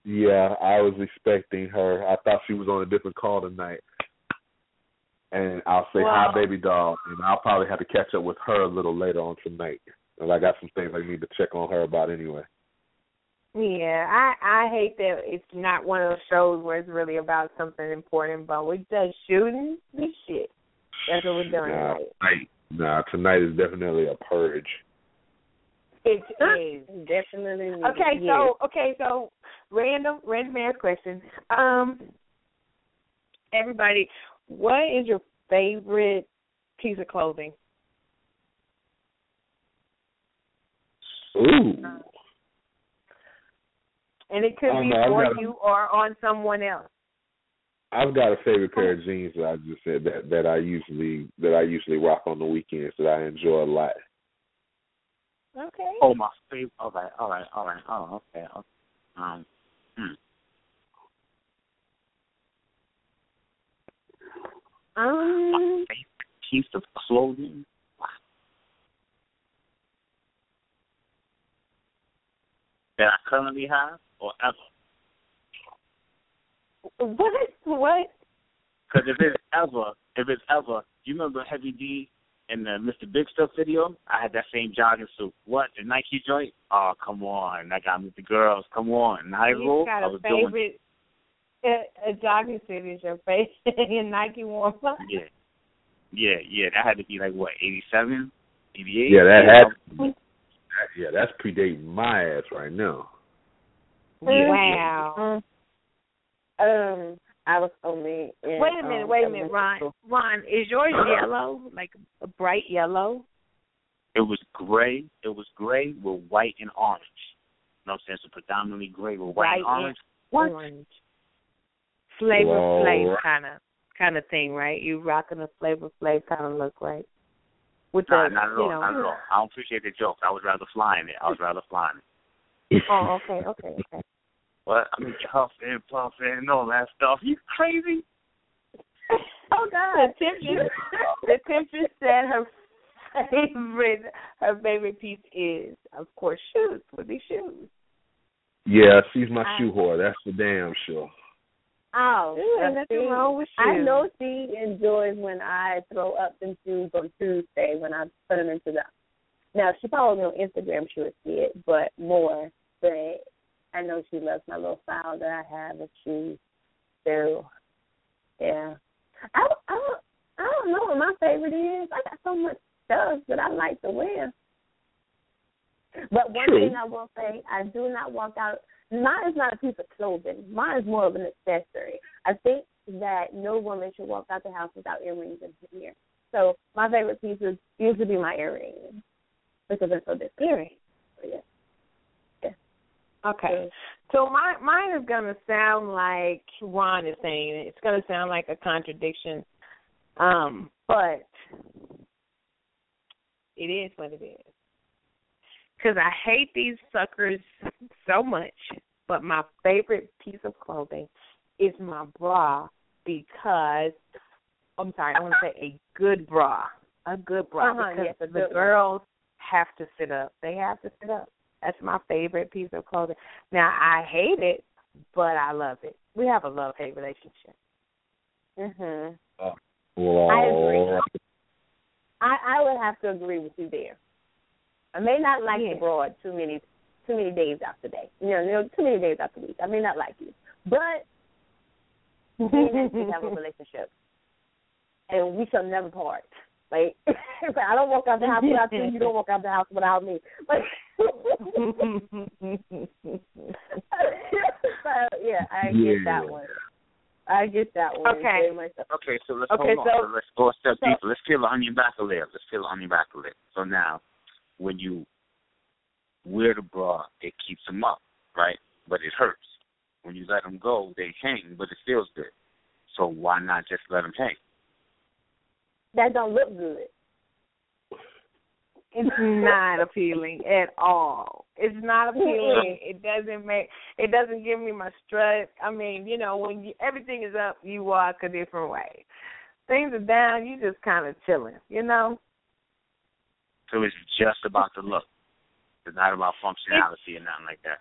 Yeah, I was expecting her. I thought she was on a different call tonight. And I'll say hi, baby doll, and I'll probably have to catch up with her a little later on tonight. And I got some things I need to check on her about anyway. Yeah, I I hate that it's not one of those shows where it's really about something important, but we're just shooting this shit. That's what we're doing Nah, tonight. tonight, nah, tonight is definitely a purge. It is. Definitely. needed. Okay, Yes. so okay, so random random ass question. Um, everybody, what is your favorite piece of clothing? Ooh. And it could I be know, for got a- you or on someone else. I've got a favorite pair of jeans that I just said that that I usually that I usually rock on the weekends that I enjoy a lot. Okay. Oh, my favorite. All right, all right, all right. Oh, okay. okay. Um, hmm. Um. My favorite piece of clothing. That I currently have or ever. What? What? Because if it's ever, if it's ever, you remember Heavy D in the Mr. Big Stuff video? I had that same jogging suit. What the Nike joint? Oh, come on! I got with the girls. Come on! High school, got was doing. favorite. A, a jogging suit is your favorite. your Nike warm up. Yeah, yeah, yeah. That had to be like what, eighty seven, eighty eight. Yeah, that had that, yeah, that's predating my ass right now. Yeah. Wow. Um, I was only. In, Wait a minute, um, wait a minute, Ron. Ron, is yours yellow, like a bright yellow? It was gray. It was gray with white and orange. You know what I'm saying? So predominantly gray with white and White and orange. What? Orange. Flavor Whoa. Flav kind of kind of thing, right? You rocking a Flavor Flav kind of look, right? With Nah, the, not at you all. know. Not at all. I don't appreciate the joke. I was rather flying it. I was rather flying it. Oh, okay, okay, okay. What? I mean, huffing, puffing, and all that stuff. You crazy? Oh God! The temptress, the temptress said her favorite her favorite piece is, of course, shoes. Would be shoes. Yeah, she's my I- shoe whore. That's for damn sure. Oh, There's uh, nothing see, wrong with shoes. I know she enjoys when I throw up them shoes on Tuesday when I put them into the. Now she follows me on Instagram. She would see it, but more. But I know she loves my little file that I have of shoes. So, yeah, I I I don't know what my favorite is. I got so much stuff that I like to wear. But one True. thing I will say, I do not walk out. Mine is not a piece of clothing. Mine is more of an accessory. I think that no woman should walk out the house without earrings in her ear. So my favorite pieces used to be my earrings because they're so different. Earring. Yeah. Okay. So my mine is gonna sound like Ron is saying. It's gonna sound like a contradiction. Um, but it is what it is. Because I hate these suckers so much. But my favorite piece of clothing is my bra because I'm sorry, I want to say a good bra, a good bra Uh-huh, because yes, the good one. girls have to sit up. They have to sit up. That's my favorite piece of clothing. Now I hate it, but I love it. We have a love hate relationship. Mhm. Well, I agree. I I would have to agree with you there. I may not like Yeah. the broad too many too many days after day. You know, you know, too many days after week. I may not like you, but me and we have a relationship, and we shall never part. Like, I don't walk out the house without you. You don't walk out the house without me. Like, so yeah, I get that one. I get that one. Okay. Very much so. Okay, so let's Okay, hold on. so- So let's go a step so- deeper. Let's peel the onion back a layer. Let's peel the onion back a layer. So now, when you wear the bra, it keeps them up, right? But it hurts. When you let them go, they hang, but it feels good. So why not just let them hang? That don't look good. It's not appealing at all. It's not appealing. It doesn't make. It doesn't give me my strut. I mean, you know, when you, everything is up, you walk a different way. Things are down, you just kind of chilling. You know. So it's just about the look. It's not about functionality or nothing like that.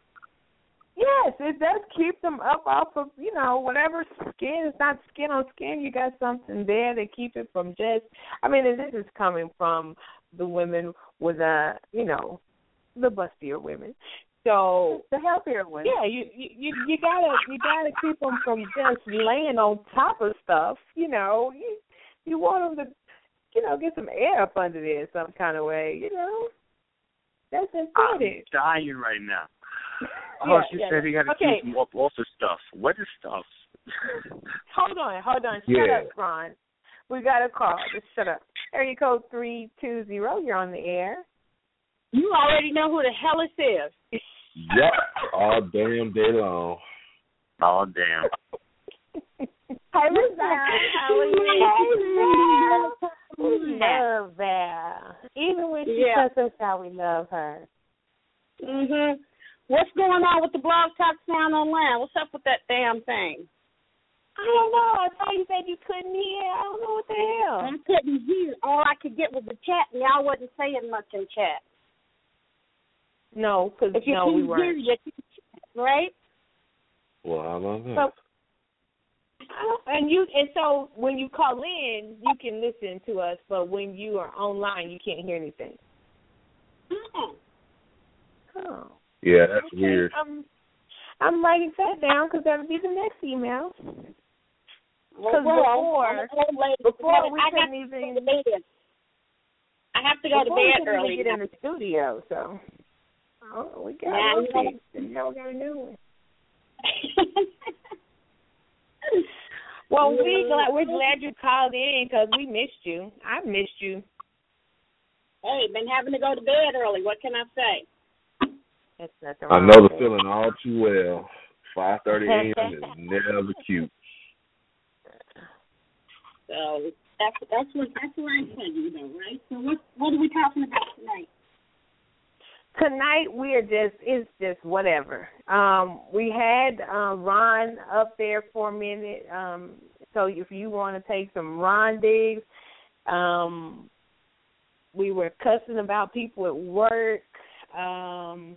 Yes, it does keep them up off of you know whatever skin. It's not skin on skin. You got something there to keep it from just. I mean, and this is coming from the women with uh you know the bustier women. So The healthier one. yeah, you you you you gotta you gotta keep them from just laying on top of stuff. You know, you you want them to you know get some air up under there some kind of way. You know, that's important. I'm important. dying right now. Oh, Yeah, she yeah. said he got to Okay. keep them up off the stuff. What is stuff? Hold on, hold on. Shut Yeah. up, Ron. We got a call. Just shut up. Area code three two zero. You're on the air. You already know who the hell it is. is. Yep, all damn day long. All damn. Hey, Miss Val, how are you? Hey, Val. We love Val. Even when she Yeah. cuts us out, we love her. Mhm. What's going on with the blog talk sound online? What's up with that damn thing? I don't know. I thought you said you couldn't hear. I don't know what the hell. I couldn't hear. All I could get was the chat, and y'all wasn't saying much in chat. No, because If you no, we couldn't hear, weren't. you can chat, right? Well, I love that? So, I don't- and you and so when you call in, you can listen to us, but when you are online, you can't hear anything. Oh. yeah, that's Okay, weird. I'm I'm writing that down because that'll be the next email. Because well, before- I'm an old lady. before we I got couldn't to even- go to bed. I have to go to Before we bed couldn't early. even get in the studio, so oh, we got Now one you know- and now we got a new one. Well, we glad we're glad you called in because we missed you. I missed you. hey, been having to go to bed early. What can I say? That's nothing. I know the feeling all too well. Five thirty a.m. is never cute. So that's that's what that's what I'm saying, though, right? So what what are we talking about tonight? Tonight we're just it's just whatever. Um, we had uh, Ron up there for a minute. Um, so if you want to take some Ron digs, um, we were cussing about people at work. Um,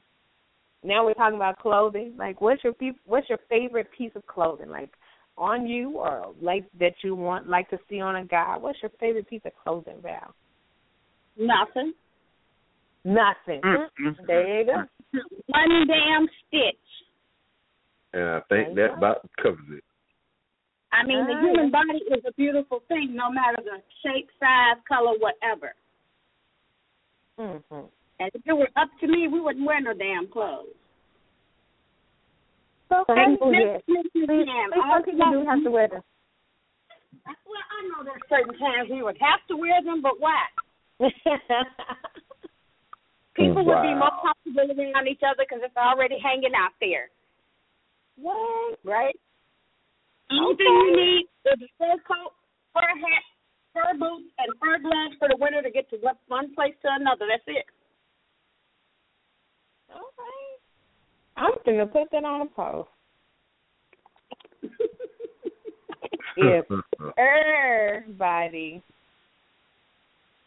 now we're talking about clothing. Like, what's your peop- what's your favorite piece of clothing? Like on you or like that you want like to see on a guy? What's your favorite piece of clothing, Val? Nothing. Nothing. Mm-hmm. There you go. One damn stitch. And I think that about covers it. I mean, the human body is a beautiful thing, no matter the shape, size, color, whatever. Mhm. And if it were up to me, we wouldn't wear no damn clothes. Some Hey, people, yes. Miss- Miss Some Jam, some all people do have to wear them. Well, I know there's certain times we would have to wear them, but why? People would be more comfortable around each other because it's already hanging out there. what? right? Only thing you need is a fur coat, fur hat, fur boots, and fur gloves for the winter to get to one- one place to another. That's it. Okay. I'm gonna put that on a post. if everybody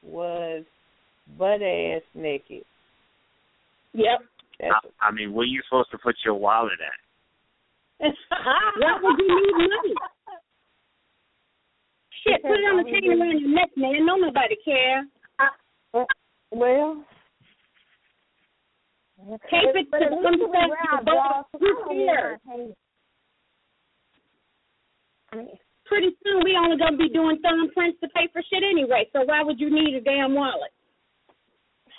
was butt ass naked. Yep. I, I mean, where you supposed to put your wallet at? What would you need money? Shit, put it on the chain around your neck, man. No nobody care. Uh, well, Tape it but to at one least we side wear of the our Who cares? I mean, Pretty soon we only gonna be doing thumbprints to pay for shit anyway. So why would you need a damn wallet?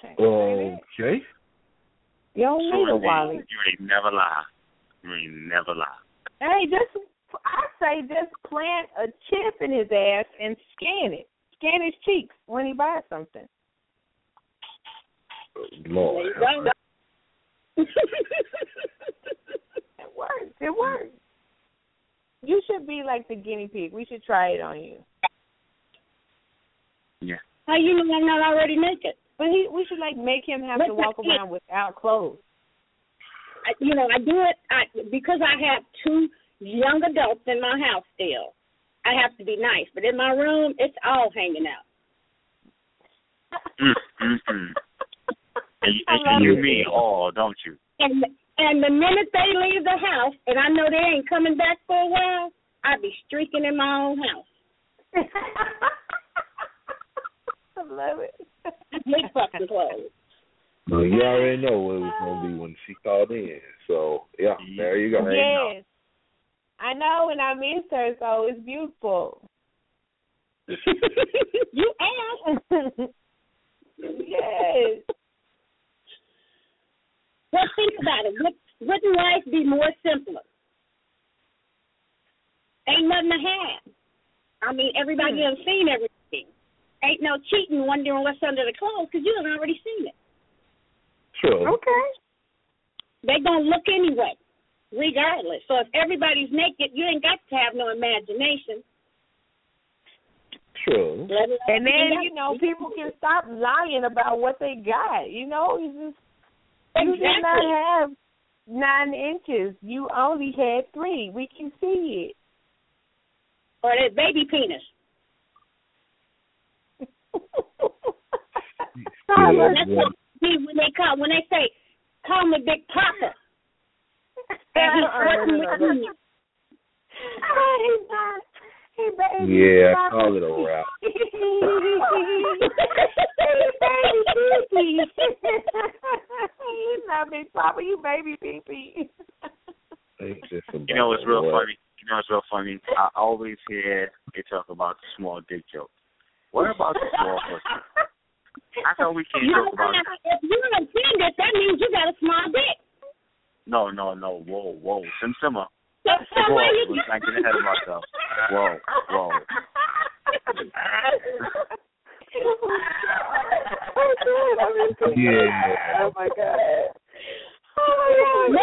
Okay. You don't need a Sure. You ain't never lie. You ain't never lie. Hey, just I say just plant a chip in his ass and scan it. Scan his cheeks when he buys something. Oh, Lord. There you go. It works. It works. You should be like the guinea pig. We should try it on you. Yeah. How you know I'm not already naked? But he, we should like make him have to walk it- around without clothes. I, you know, I do it I, because I have two young adults in my house still. I have to be nice, but in my room, it's all hanging out. Mm, mm, mm. And, you- I and, you mean all, don't you? And and the minute they leave the house, and I know they ain't coming back for a while, I be streaking in my own house. I love it. Big fucking clothes. Well, you already know what it was gonna be when she called in. So yeah, there you go. Yes. I know, and I missed her, so it's beautiful. you asked. yes. Well, think about it. Would, wouldn't life be more simpler? Ain't nothing to have. I mean, everybody Hmm. done seen everything. Ain't no cheating wondering what's under the clothes because you done already seen it. True. Okay. They gonna look anyway, regardless. So if everybody's naked, you ain't got to have no imagination. True. And then you know people can stop lying about what they got. You know, you just you did not have nine inches. You only had three. We can see it. or that baby penis. Yeah, That's yeah. what see when they call when they say, "Call me Big Papa," and he's flirting with me. Oh, hey, not. Hey, baby. Yeah, Papa. call it a wrap. hey, baby, baby. you not big papa, you baby pee It's just about You know what's real what- funny? You know what's real funny? I always hear they talk about the small dick joke. What about the small pussy? I thought we can't You joke know, about if you're offended, that means you got a small dick. No, no, no. Whoa, whoa. Sim simmer. So, so Whoa, why you let's not get ahead of myself. Whoa, whoa. Oh, yeah. Oh my god. Oh.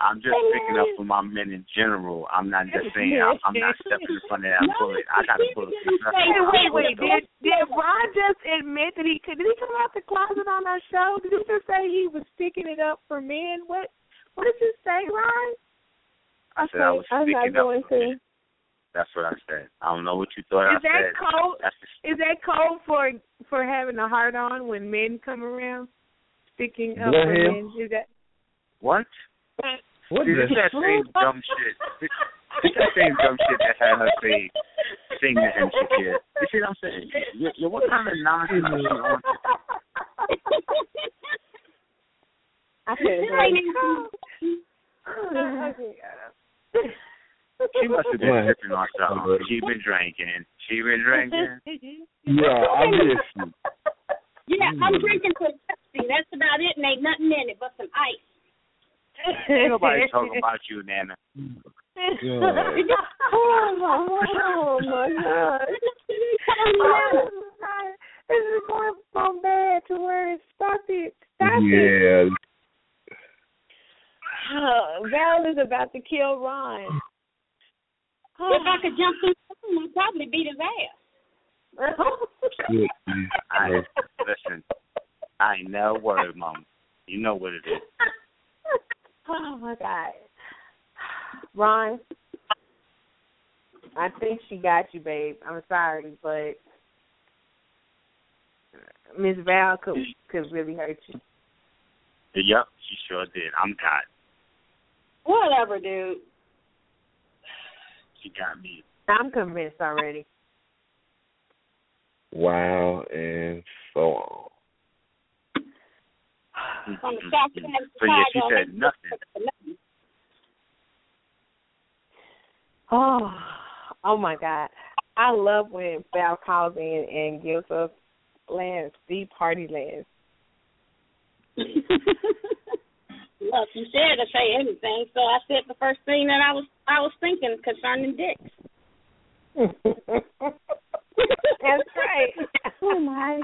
I'm just picking up for my men in general. I'm not just saying I'm, I'm not stepping in front of that bullet. I got a bullet. Hey, wait, wait. Did did Ron just admit that he could? Did he come out the closet on our show? Did he just say he was sticking it up for men? What What did you say, Ron? I said I was I'm not up. going for to. men. That's what I said. I don't know what you thought Is I that said. code? That's just, Is that code for for having a heart on when men come around? Sticking up Go for ahead. men. Is that? what? What See, the this that same dumb shit. This, this that same dumb shit that had her say sing the and Shakira. You see what I'm saying? You, you, what kind of nonsense is she on? I couldn't Right She must have been tripping on something. She been drinking. She been drinking. Yeah, I miss you. Yeah, I'm mm. drinking some Pepsi. That's about it, and ain't nothing in it but some ice. Ain't nobody talking about you, Nana. Yeah. oh, oh my god. Oh, God. This is going so bad to where it stop it. Stop it. Yeah. Oh, Val is about to kill Ron. Oh. If I could jump through the room, I'd probably beat his ass. I listen. I ain't no word, Mom. You know what it is. oh my god. Ron, I think she got you, babe. I'm sorry, but Miss Val could could really hurt you. Yep, she sure did. I'm God. Whatever, dude. She got me. I'm convinced already. Wow, and so oh, on. On the south side of So yeah, she said nothing. Oh, oh my God! I love when Val calls in and gives us lands, deep party lands. Look, you said to say anything, so I said the first thing that I was I was thinking concerning dicks. That's right. Oh my.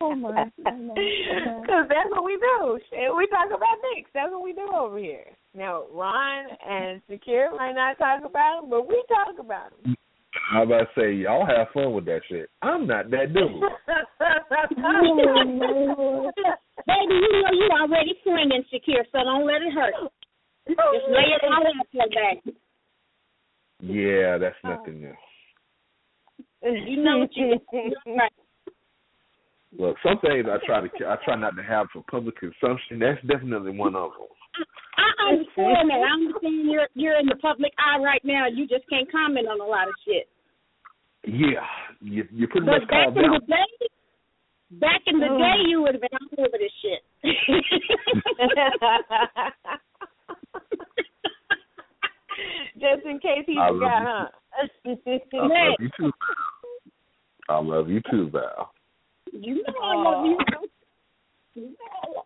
Oh my. Oh my. Because that's what we do. We talk about dicks. That's what we do over here. Now, Ron and Shakir might not talk about them, but we talk about them. I about to say, y'all have fun with that shit. I'm not that dude. Baby, you know you already swinging, Shakir, so don't let it hurt. Oh, Just lay it all out your back. Yeah, that's nothing new. You know what you right. Look, some things I try to I try not to have for public consumption. That's definitely one of them. I understand that. I understand you're you're in the public eye right now. You just can't comment on a lot of shit. Yeah, you you pretty But much back calm in down. the day, back in the day, you would have been all over this shit. Just in case he I forgot, love huh? I love you too. I love you too, Val. you know I love you. You know I love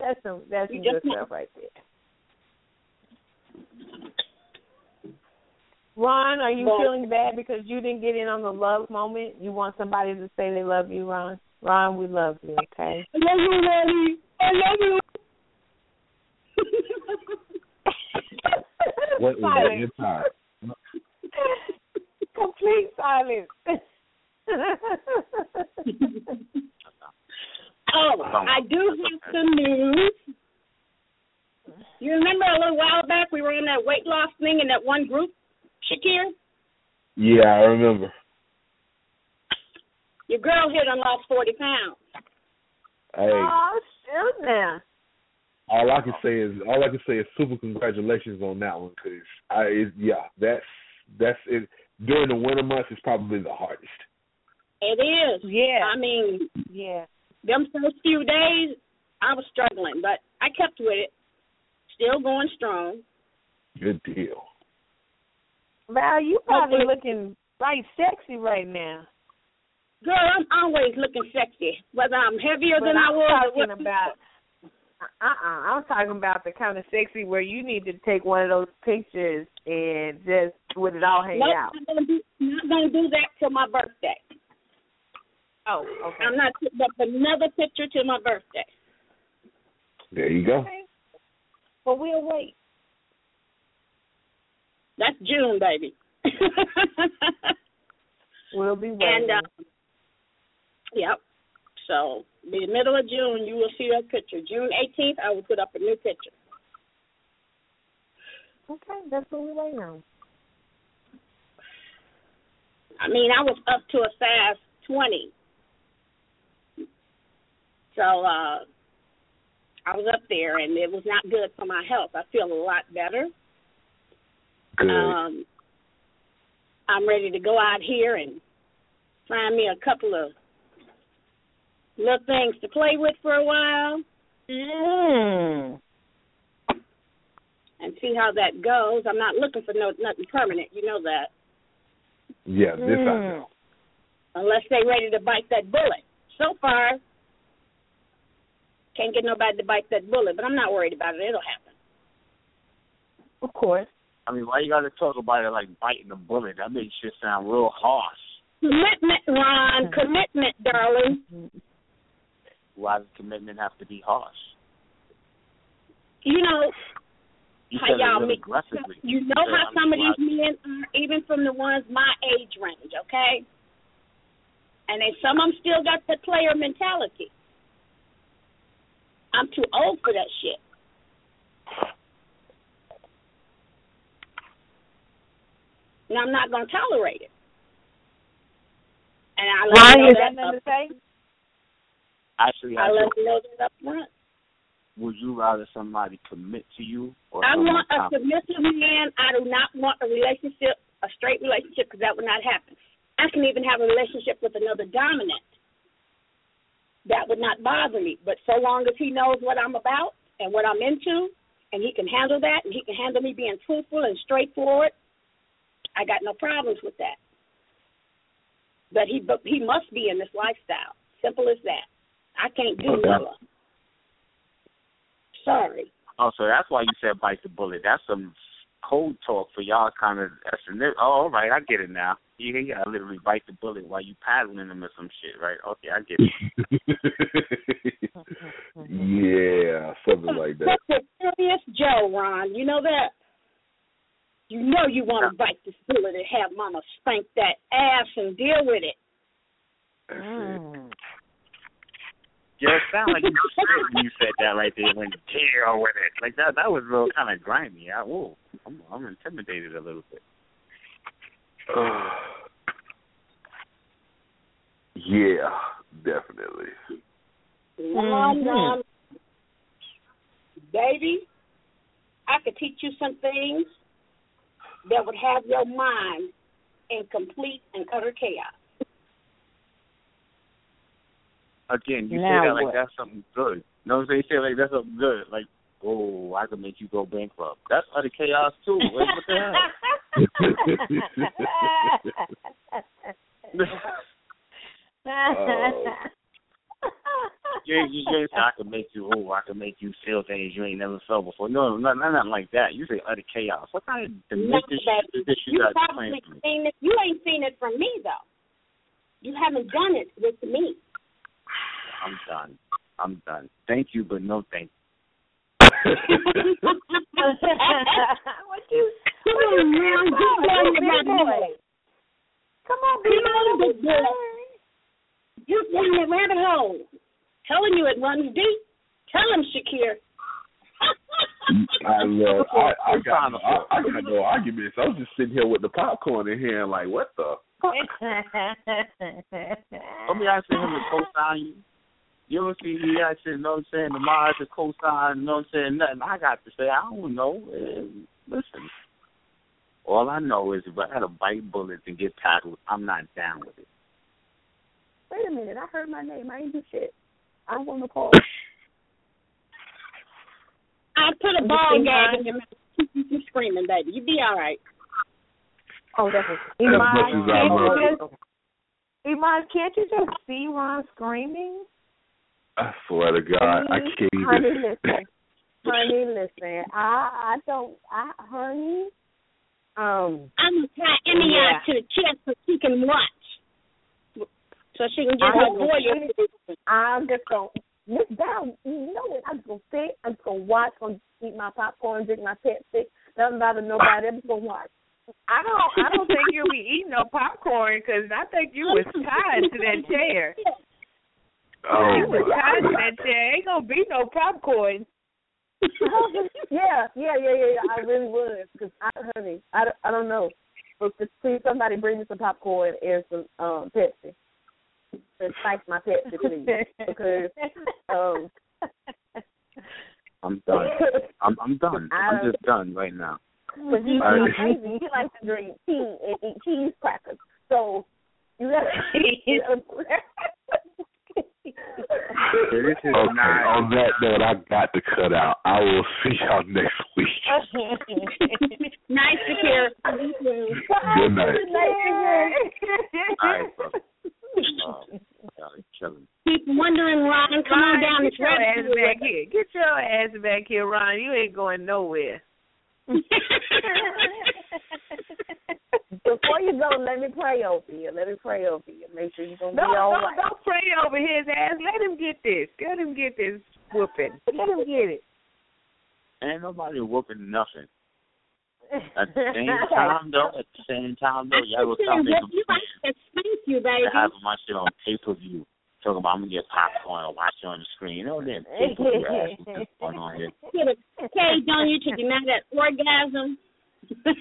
That's some that's some good stuff right there. Ron, are you Well- feeling bad because you didn't get in on the love moment? You want somebody to say they love you, Ron? Ron, we love you, okay? I love you, Daddy. I love you. What is that silence. your? Complete silence. Oh, I do have some news. You remember a little while back we were on that weight loss thing in that one group, Shakir? Yeah, I remember. Your girl here done lost 40 pounds. Hey, oh, shoot now. All I can say is all I can say is super congratulations on that one because I it, yeah that's that's it during the winter months is probably the hardest. It is. Yeah. I mean, Yeah. them first few days, I was struggling, but I kept with it. Still going strong. Good deal. Val, you probably Hopefully- looking right sexy right now. Girl, I'm always looking sexy, whether I'm heavier But than I I'm was. or talking what- about uh uh I'm talking about the kind of sexy where you need to take one of those pictures and just with it all hanging Nope, out. I'm gonna do, not gonna do that till my birthday. Oh, okay. I'm not putting up another picture till my birthday. There you go. But we'll wait. That's June, baby. We'll be waiting. and uh, yep. So the middle of June, you will see that picture. June 18th, I will put up a new picture. okay, that's what we're waiting on. I mean, I was up to a size 20. So uh I was up there, and it was not good for my health. I feel a lot better. Good. Um, I'm ready to go out here and find me a couple of little things to play with for a while. Mm. and see how that goes. I'm not looking for no nothing permanent. You know that. Yeah, this I Mm. know. Unless they ready to bite that bullet. So far, can't get nobody to bite that bullet, but I'm not worried about it. It'll happen. Of course. I mean, why you gotta talk about it like biting a bullet? That makes shit sound real harsh. Commitment, Ron. Commitment, darling. Why does commitment have to be harsh? You know You how y'all real meet. aggressively. You know said, how some of these men are, even from the ones my age range, okay? And then some of them still got the player mentality. I'm too old for that shit. And I'm not going to tolerate it. And I let Ron, you know you got that nothing to say? Actually, I I let do. you know that up front. would you rather somebody commit to you or I want a submissive man. I do not want a relationship, a straight relationship, because that would not happen. I can even have a relationship with another dominant. That would not bother me. But so long as he knows what I'm about and what I'm into, and he can handle that, and he can handle me being truthful and straightforward, I got no problems with that. But he, but he must be in this lifestyle. Simple as that. I can't do Okay. no. Sorry. Oh, so that's why you said bite the bullet. That's some code talk for y'all kind of. That's a, oh, all right. I get it now. You you gotta literally bite the bullet while you paddling them or some shit, right? Okay, I get it. yeah, something like that. That's a serious Joe, Ron. You know that? You know you want to bite this bullet and have Mama spank that ass and deal with it. Mm. Yeah, it sounded like you were when you said that right there. When deal with it, like that. That was real kind of grimy. I, whoa, I'm, I'm intimidated a little bit. yeah, definitely. Mom, Mhm. Mom, baby, I could teach you some things that would have your mind in complete and utter chaos. Again, you Now say that like what? that's something good. No, what I'm saying? You say like that's something good. Like, oh, I could make you go bankrupt. That's utter chaos too. What, what the hell? Oh. You you say I could make you, oh, I could make you feel things you ain't never felt before. No, no, no, nothing like that. You say utter chaos. What kind of No, shit baby. is this you You got probably seen it. You ain't seen it from me though. You haven't done it with me. I'm done. I'm done. Thank you, but no thank what you? Come on, man. Get down the rabbit hole. Come on, Come on, big big boy. Get down the rabbit hole. Telling you it runs deep. Tell him, Shakir. I love. I, I I'm got. trying to I, I got no arguments. I was just sitting here with the popcorn in hand, like, what the? fuck? Let me asking him to co-sign you. You ever see he asking, you know what I'm saying, the Mars to co-sign, you know what I'm saying, nothing. I got to say, I don't know. Eh, listen, all I know is if I had to bite bullets and get tackled, I'm not down with it. Wait a minute, I heard my name. I ain't do shit. I don't want no call. I put a ball gag in your mouth. You from screaming, baby. You be all right. Oh, that's a, As much Iman, as I can't love you it. just, Iman, can't you just see Ron screaming? I swear to God, I can't honey, even. listen, honey, listen. I I don't. I honey. Um. I'm gonna tie Emmy Yeah. out to the chest so she can watch, so she can get I her will voyeur. sit- I'm just gonna sit down. You know what? I'm just gonna sit. I'm just gonna watch. Gonna eat my popcorn, drink my Pepsi. Doesn't bother nobody. I'm just gonna watch. I don't. I don't think you'll be eating no popcorn because I think you was tied to that chair. Oh you was my tied to God. that chair. Ain't gonna be no popcorn. yeah, yeah, yeah, yeah, yeah. I really was because I, honey, I, don't- I don't know. But just please, somebody bring me some popcorn and some um Pepsi. And spice my Pepsi, please, because um. I'm done. I'm I'm done. I'm just done right now. But he, All right. he, he likes to drink tea and eat cheese crackers. So you gotta. So this is Okay, not. on that note, I got to cut out. I will see y'all next week. nice to hear. Good night. All right, bro. Oh, y'all. Keep wondering, Ron. Come on down get this your ass back here. Get your ass back here, Ron. You ain't going nowhere. Before you go, let me pray over you. Let me pray over you. Make sure you're gonna No, be all no, right. don't pray over his ass. Let him get this. Let him get this whooping. Let him get it. Ain't nobody whooping nothing. At the same time, though, at the same time, though, y'all will stop making you plans I can spank you, baby. to having my shit on pay per view. Talking about I'm gonna get popcorn and watch it on the screen. You know that pay per view ass what's going on here. Put a cage on you to deny that orgasm. and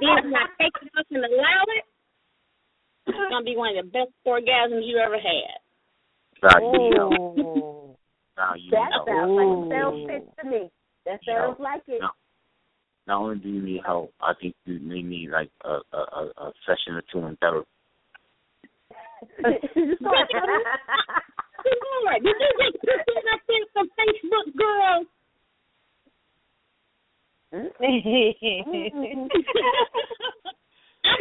then when I take it up and allow it, it's gonna be one of the best orgasms you ever had. Now you know. Now you That know. sounds like a sound fit to me. That sounds Yeah. like it. No. Not only do you need help, I think you may need like a a, a, a session or two in therapy. Lord, did you get pictures I sent from Facebook, girl? I'm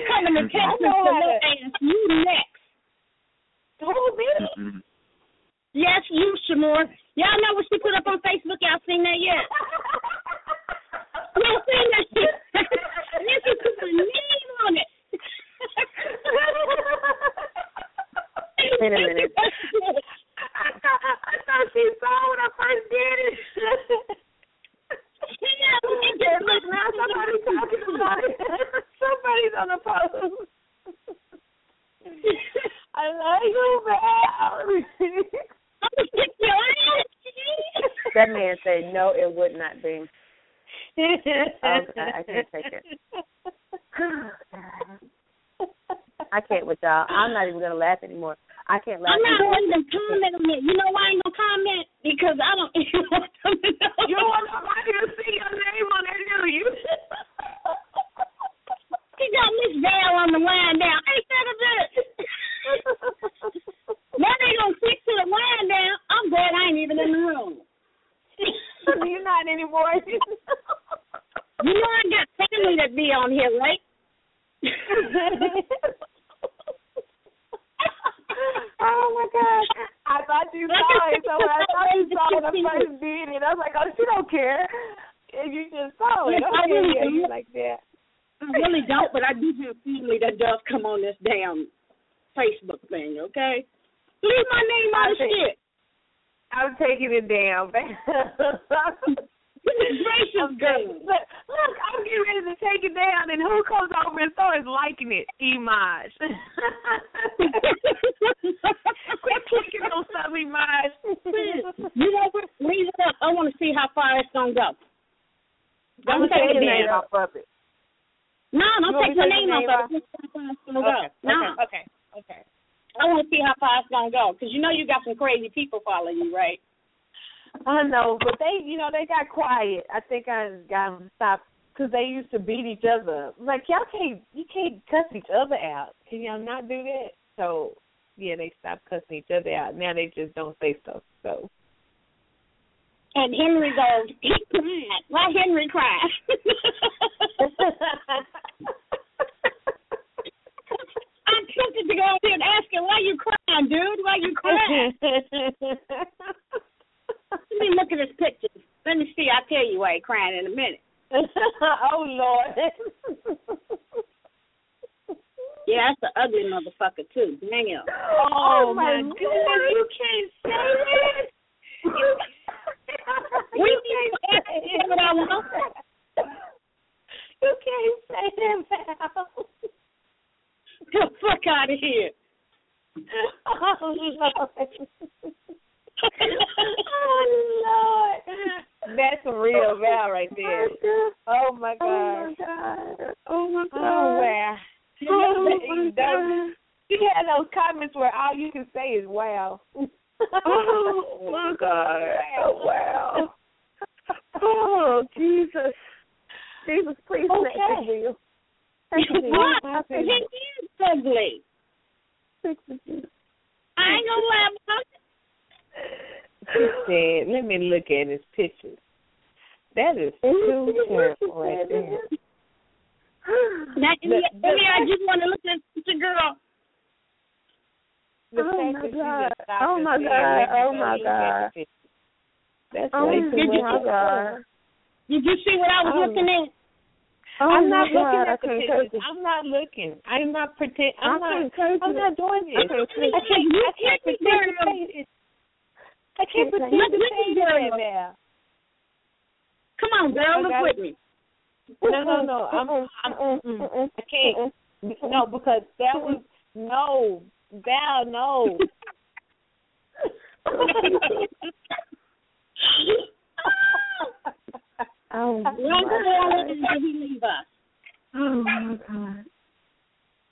coming to Texas to look ass. You next. Who me? Mm-hmm. Yes, you, Sh' Moore. Y'all know what she put up on Facebook? Y'all seen that yet? Y'all seen that shit? Yes, she put her name on it. Wait a minute. I thought, I thought she saw when I first did it. Yeah, Look now, somebody talking about it. Somebody's on the post. I love you, man. I'm gonna kick your ass. that man said no, it would not be. Okay, I can't take it. Oh, I can't with y'all. I'm not even gonna laugh anymore. I can't laugh. I'm not anymore. going to comment on it. You know why I ain't gonna comment? Because I don't even want them to know. You don't want nobody to see your name on there, do you? He got Miss Val on the line down. Ain't that a bitch? now they gonna stick to the line down. I'm glad I ain't even in the room. You're not anymore. You know I got family that be on here, right? Oh my god! I thought you saw it, so when I thought you saw it, I first it. I was like, oh, she don't care. If you just saw it, Yes, I really yeah, do. like that. I really don't, but I do have family that does come on this damn Facebook thing, okay? Leave my name out of shit. I'm taking it down. Goodness gracious, girl. Look, look, I'm getting ready to take it down, and who comes over and starts liking it? Imaj. Quit clicking on stuff, Imaj. you know what? Leave it up. I want to see how far it's gonna go. I'm Don't take taking the name off of it. No, don't You take to take name name off of it. Just see how far it's gonna go. No, okay, okay. I want to see how far it's gonna go because you know you got some crazy people following you, right? I know, but they, you know, they got quiet. I think I got them to stop because they used to beat each other. up. Like y'all can't, you can't cuss each other out. Can y'all not do that? So yeah, they stopped cussing each other out. Now they just don't say stuff. So And Henry goes, he cried. Why Henry cried? I'm tempted to go out there and ask him, why you crying, dude? Why you crying? Let me look at his pictures. Let me see. I'll tell you why he crying in a minute. oh Lord. Yeah, that's an ugly motherfucker, too. Dang it. Oh, oh, my goodness, you can't say that. We can't say him what I want. You can't say that, Val. Get the fuck out of here. Oh Lord. oh Lord. That's some real Val right there. Oh my Oh God. my god. Oh my god. Oh wow. Oh my god. You had those comments where all you can say is wow. Oh my god. Oh wow. Oh Jesus. Jesus, please Okay. make it real. Thank you. What? Jesus. He is ugly. Thank you, Jesus. I ain't gonna lie about it. He said, let me look at his pictures. That is too terrible right there. Now, The- Amy, the- Amy, I just want to look at the girl. The Oh fact my that you God. just stopped Oh and my said, God. "Let me Oh go my look at God. the picture." That's Oh way my too much. God. Did you see what I was Oh. looking at? Oh I'm my not looking God, I at the can't pictures. take it. I'm not looking. I'm not pretend. I'm I not. can't take I'm not doing this. I can't take I it. can't. I can't Let me participate. in- I can't Can't take it. participate Let me in girl. that. Come on, girl, I look got with it. me. No, no, no. I'm. I'm. mm, I can't. No, because that was no. Val, no. Oh my One God. girl and he leave us. Oh my God.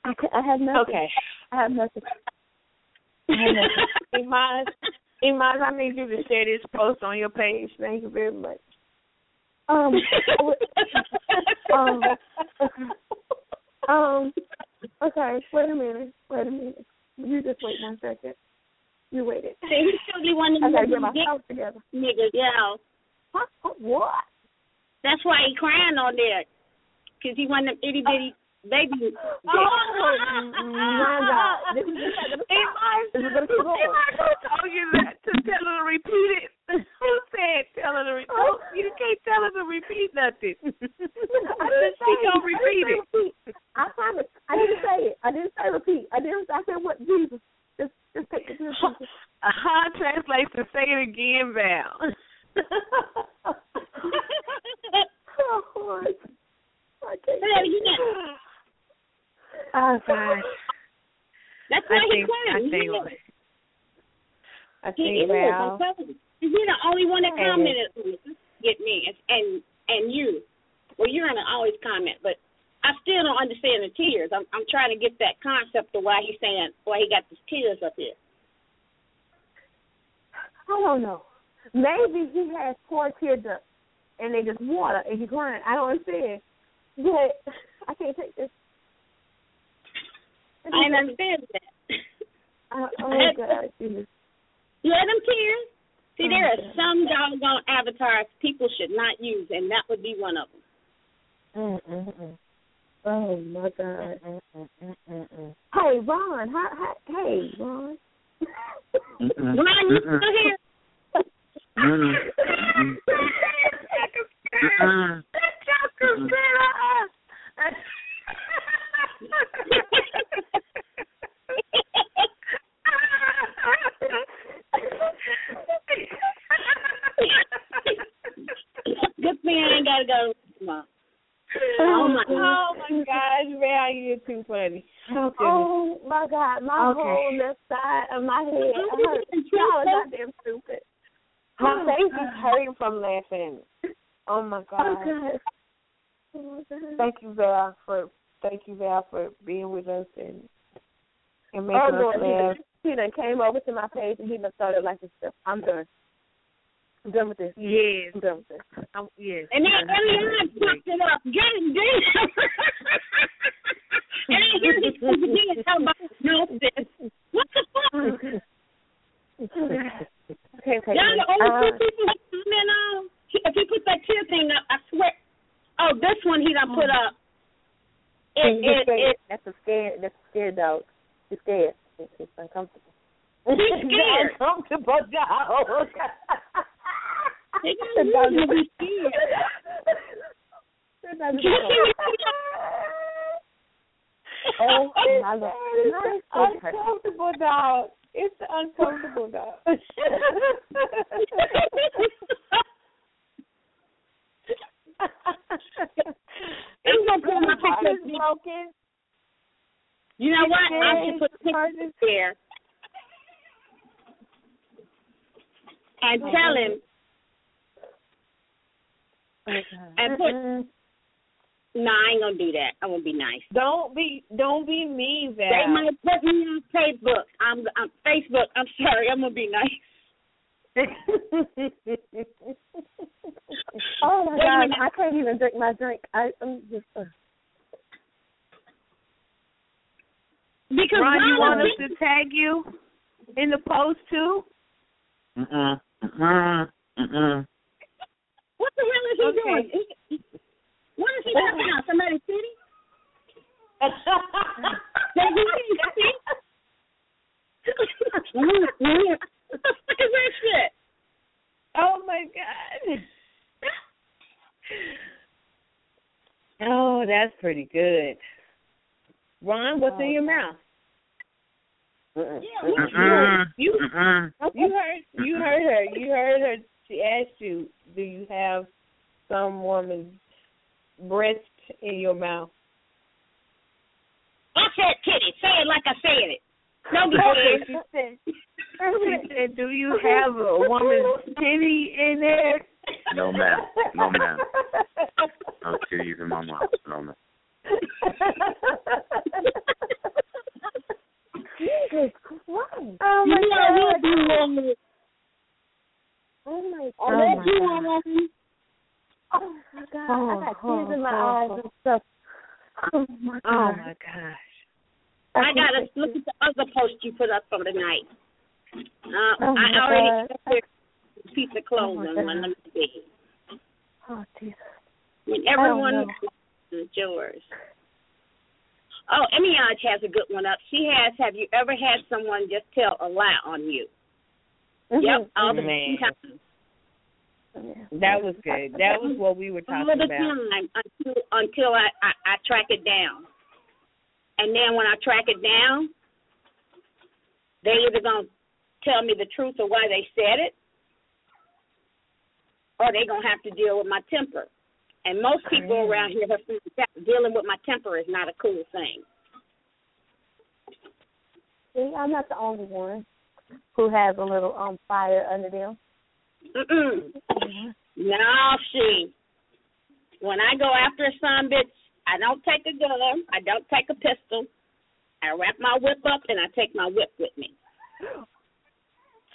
I, can, I have nothing. Okay. I have nothing. Iman, Iman, I need you to share this post on your page. Thank you very much. Um, um, um, okay, wait a minute, wait a minute. You just wait one second. You waited. See, he's totally one of I them gotta get little myself together. dick niggas, yeah. Huh? What? That's why he crying on there. Because he one of them itty bitty baby Oh my God! This is a Iman, This is gonna keep going. Iman, who told you that to tell her to repeat it? Who said tell her to repeat? Oh, you can't tell her to repeat nothing. I didn't she say- gonna I repeat didn't it. say repeat. I promise. I didn't say it. I didn't say repeat. I didn't. I said what Jesus. Just, just take it to the. A hard translates to say it again, Val. oh, Lord. I can't. Say it again. Oh gosh. That's I why he think, I crying. think, I think is. I'm Val. Telling you. He's the only one that Okay. commented on it. Get me and, and you. Well, you're gonna always comment, but I still don't understand the tears. I'm I'm trying to get that concept of why he's saying why he got these tears up here. I don't know. Maybe he has poor tear ducts and they just water and he's crying. I don't understand. But I can't take this. I didn't understand that. Uh, oh my God. Yeah, them tears. See, there are some doggone avatars people should not use, and that would be one of them. Mm-mm-mm. Oh my God. Mm-mm-mm-mm. Hey Ron, hi, hi, hey Ron. Mm-mm. Ron, you still here? Mm-mm. Mm-mm. Good thing I ain't gotta go tomorrow. Oh my Oh my gosh, Val, you're too funny. Okay. Oh, oh my God, my Okay. whole left side of my head hurts. Y'all are goddamn stupid. Oh my face is hurting from laughing. Oh my Oh god. God. Oh God. Thank you, Val, for thank you, Val, for being with us and and making Oh us Lord, he laugh. done, he done came over to my page and he done started like this stuff. I'm done. I'm done with this. Yes. I'm done with this. Um, yes. And then Eliana popped it up. God damn. and then here he comes talking about no this. What the fuck? I can't Y'all the only Uh, two people that comment on. If he put that tear thing up, I swear. Oh, this one he done put up. It, he's it, it, That's a scared. That's a scared dog. He's scared. It's, it's uncomfortable. He's scared. uncomfortable dog. He The dog really is be scared. Dog is Can you see me? Oh my lord. Nice. uncomfortable dog. It's the uncomfortable dog. I'm gonna picture smoking. You know what? I should put the picture there and tell him and put. No, I ain't gonna do that. I won't be nice. Don't be don't be mean, Val. They might put me on Facebook. I'm, I'm Facebook. I'm sorry. I'm gonna be nice. Oh my Wait god. I can't even drink my drink. I, I'm just. Uh, Because Ron, you want us to tag you in the post too? Mm-mm. Mm-mm. Mm-mm. What the hell is he he Okay. doing? He- What is he knocking on? Somebody's city? Did he see? What the fuck is that shit? oh my god. Oh, that's pretty good. Ron, what's in oh, your mouth? Yeah. You you heard you heard her. You heard her. She asked you, "Do you have some woman's breast in your mouth?" I said titty. Say it like I said it. Don't Okay, she said. She said, "Do you have a woman's titty in there?" No, ma'am. No, ma'am. No titties in my mouth. No, ma'am. Jesus Christ! Oh my God. God. Oh my Oh God! my God. Oh my God! Oh, I got oh, tears in my oh, eyes and stuff. Oh my Oh god. my gosh! I gotta look at the other post you put up for tonight. Uh, Oh, my I already God. put a piece of Oh, clothes my on God. one of them things. Oh Jesus. And don't everyone know. is yours. Oh, Emiage has a good one up. She has. Have you ever had someone just tell a lie on you? Mm-hmm. Yep, all the Man. time. That was good. That was what we were all talking the about. time until until I, I I track it down, and then when I track it down, they either gonna tell me the truth of why they said it, or they gonna have to deal with my temper. And most people around here have figured out dealing with my temper is not a cool thing. See, I'm not the only one who has a little um fire under them. Mm-mm. No, she. When I go after a son bitch, I don't take a gun. I don't take a pistol. I wrap my whip up and I take my whip with me.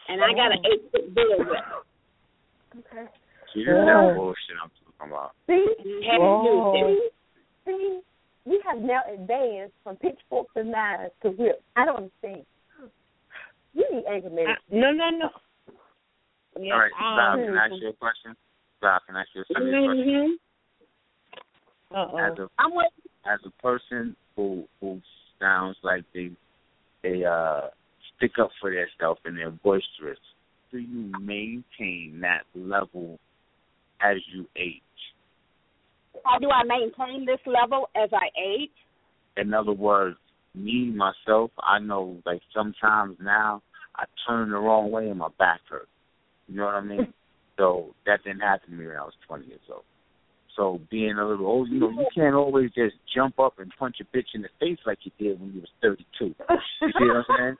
And I got an eight foot bull whip. Okay. See, this is that bullshit I'm talking about. See, Have see, we have now advanced from pitchforks and knives to whips. I don't understand. You need anger management. no, no, no. Yeah, All right, Bob, um, can I ask you a question? Bob, can I ask you a serious question? Uh-oh. As a I'm with as a person who who sounds like they they uh stick up for themselves and they're boisterous, do you maintain that level as you age? How do I maintain this level as I age? In other words, me myself, I know like sometimes now I turn the wrong way and my back hurts. You know what I mean? so that didn't happen to me when I was twenty years old. So being a little old, you know, you can't always just jump up and punch a bitch in the face like you did when you was thirty two. You see what I'm saying?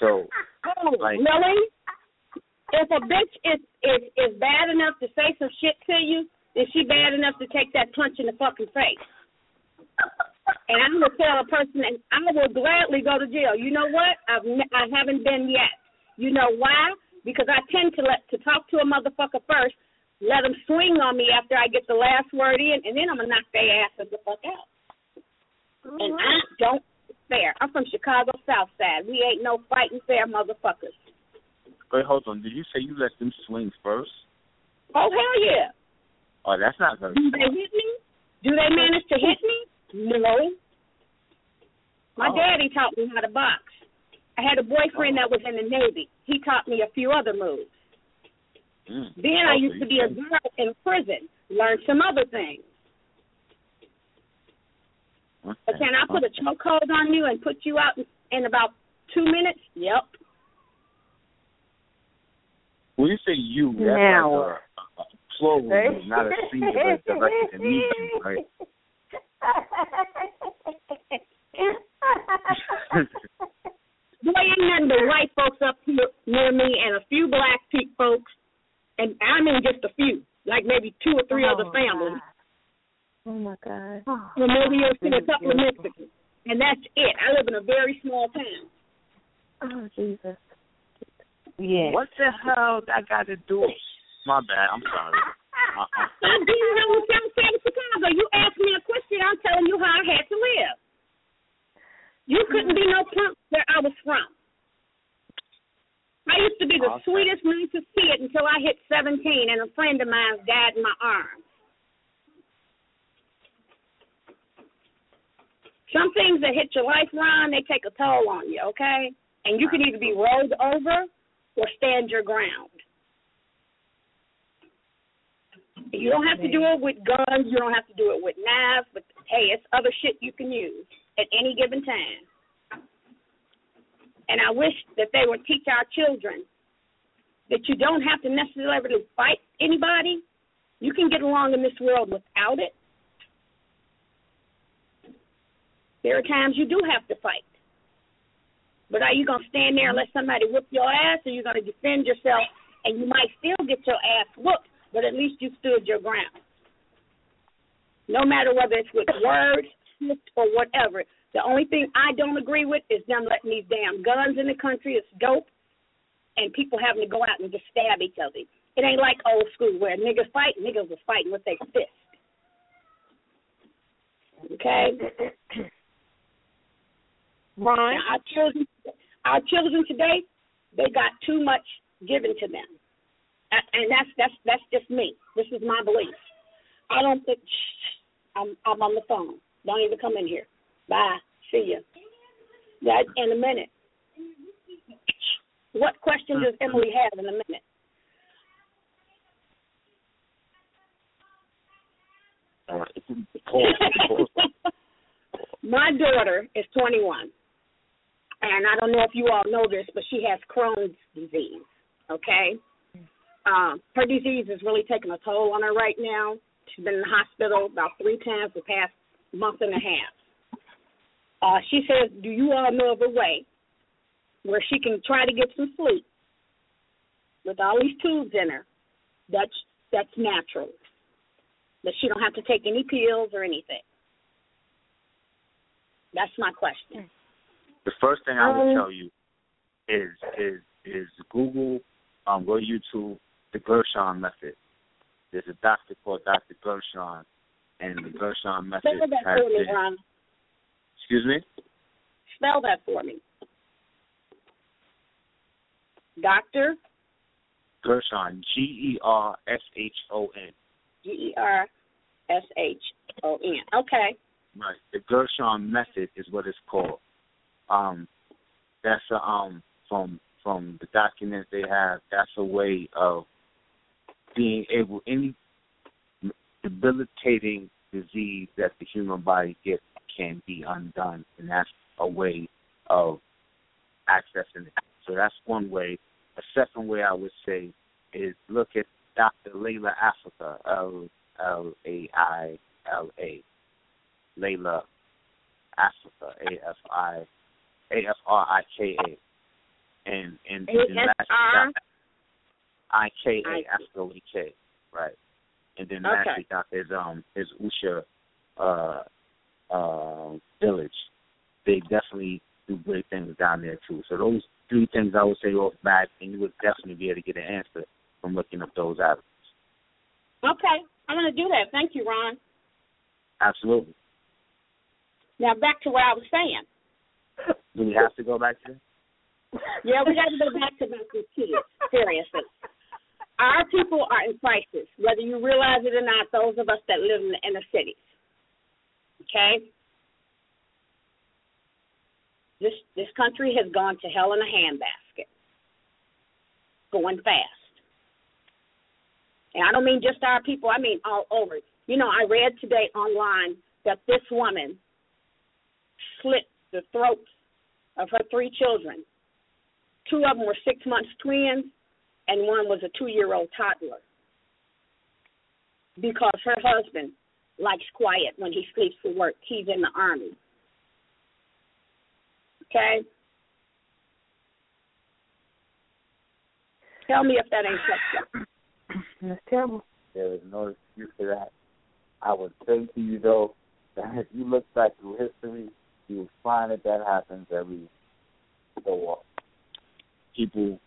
So Oh, Like- really? If a bitch is, is is bad enough to say some shit to you, then she bad enough to take that punch in the fucking face. And I'm gonna tell a person, and I will gladly go to jail. You know what? I've ne- I haven't been yet. You know why? Because I tend to let to talk to a motherfucker first, let them swing on me after I get the last word in, and then I'm gonna knock their asses the fuck out. And mm-hmm. I don't fair. I'm from Chicago South Side. We ain't no fighting fair motherfuckers. wait, hold on. Did you say you let them swing first? Oh hell yeah. Oh, that's not very Do they hit me? Do they manage to hit me? No. My Oh. daddy taught me how to box. I had a boyfriend that was in the Navy. He taught me a few other moves. Mm. Then I Oh, used to you be a girl in prison. Learned some other things. But Okay. can I put a chokehold on you and put you out in, in about two minutes? Yep. When you say you, that's Now. like a, a plural, you, not a singular directed to me, right? Boy, ain't nothing but white folks up here near me and a few black pe- folks, and I mean just a few, like maybe two or three other oh, families, Oh my god. and maybe you'll see a couple of Mexicans, and that's it. I live in a very small town. Oh Jesus. Yeah. What the hell I got to do? My bad. I'm sorry. I, I, I'm dealing here with South Side of Chicago. You asked me a question. I'm telling you how I had to live. You mm-hmm. couldn't be no punk where I was from. I used to be the awesome. sweetest, see it until I hit 17, and a friend of mine died in my arms. Some things that hit your life, Ron, they take a toll on you, okay? And you can either be rolled over or stand your ground. You don't have to do it with guns. You don't have to do it with knives. But hey, it's other shit you can use at any given time. And I wish that they would teach our children that you don't have to necessarily fight anybody. You can get along in this world without it. There are times you do have to fight. But are you going to stand there and let somebody whip your ass, or are you going to defend yourself? And you might still get your ass whooped, but at least you stood your ground. No matter whether it's with words or whatever. The only thing I don't agree with is them letting these damn guns in the country. It's dope. And people having to go out and just stab each other. It ain't like old school where niggas fight, niggas was fighting with their fist. Okay? Ron? Now, our children our children today, they got too much given to them. And that's that's that's just me. This is my belief. I don't think I'm I'm on the phone. Don't even come in here. Bye. See ya. That in a minute. What question does Emily have in a minute? My daughter is 21, and I don't know if you all know this, but she has Crohn's disease. Okay, um, her disease is really taking a toll on her right now. She's been in the hospital about three times the past month and a half. Uh, she says, "Do you all know of a way where she can try to get some sleep with all these tubes in her? That's that's natural. That she don't have to take any pills or anything." That's my question. The first thing I would Um, tell you is is is Google, um, go to YouTube, the Gershon method. There's a doctor called Dr. Gershon, and the Gershon method Spell that has for me. Ron. Excuse me. Spell that for me. Doctor Gershon, G E R S H O N. G E R S H O N. Okay. Right. The Gershon method is what it's called. Um, that's a, um from from the documents they have. That's a way of being able any debilitating disease that the human body gets can be undone, and that's a way of accessing it. So that's one way. A second way I would say is look at Dr. Llaila Afrika, L L A I L A. Llaila Afrika, A F I A F R I K A. And and and A-F-R? I K A Afrika with a K. Right. And then Okay. lastly got his um his Usha uh uh village. They definitely do great things down there too. So those three things I would say off back and you would definitely be able to get an answer from looking up those avenues. Okay. I'm gonna do that. Thank you, Ron. Absolutely. Now back to what I was saying. Do we have to go back to Yeah, we got to go back to these kids. Seriously, our people are in crisis, whether you realize it or not. Those of us that live in the inner cities. Okay. This this country has gone to hell in a handbasket. Going fast. And I don't mean just our people, I mean all over. You know, I read today online that this woman slit the throats of her three children. Two of them were six months twins, and one was a two year old toddler. Because her husband likes quiet when he sleeps for work. He's in the army. Okay? Tell me if that ain't fucked up. That's terrible. There is no excuse for that. I would say to you though that if you look back through history, you will find that that happens every so often. people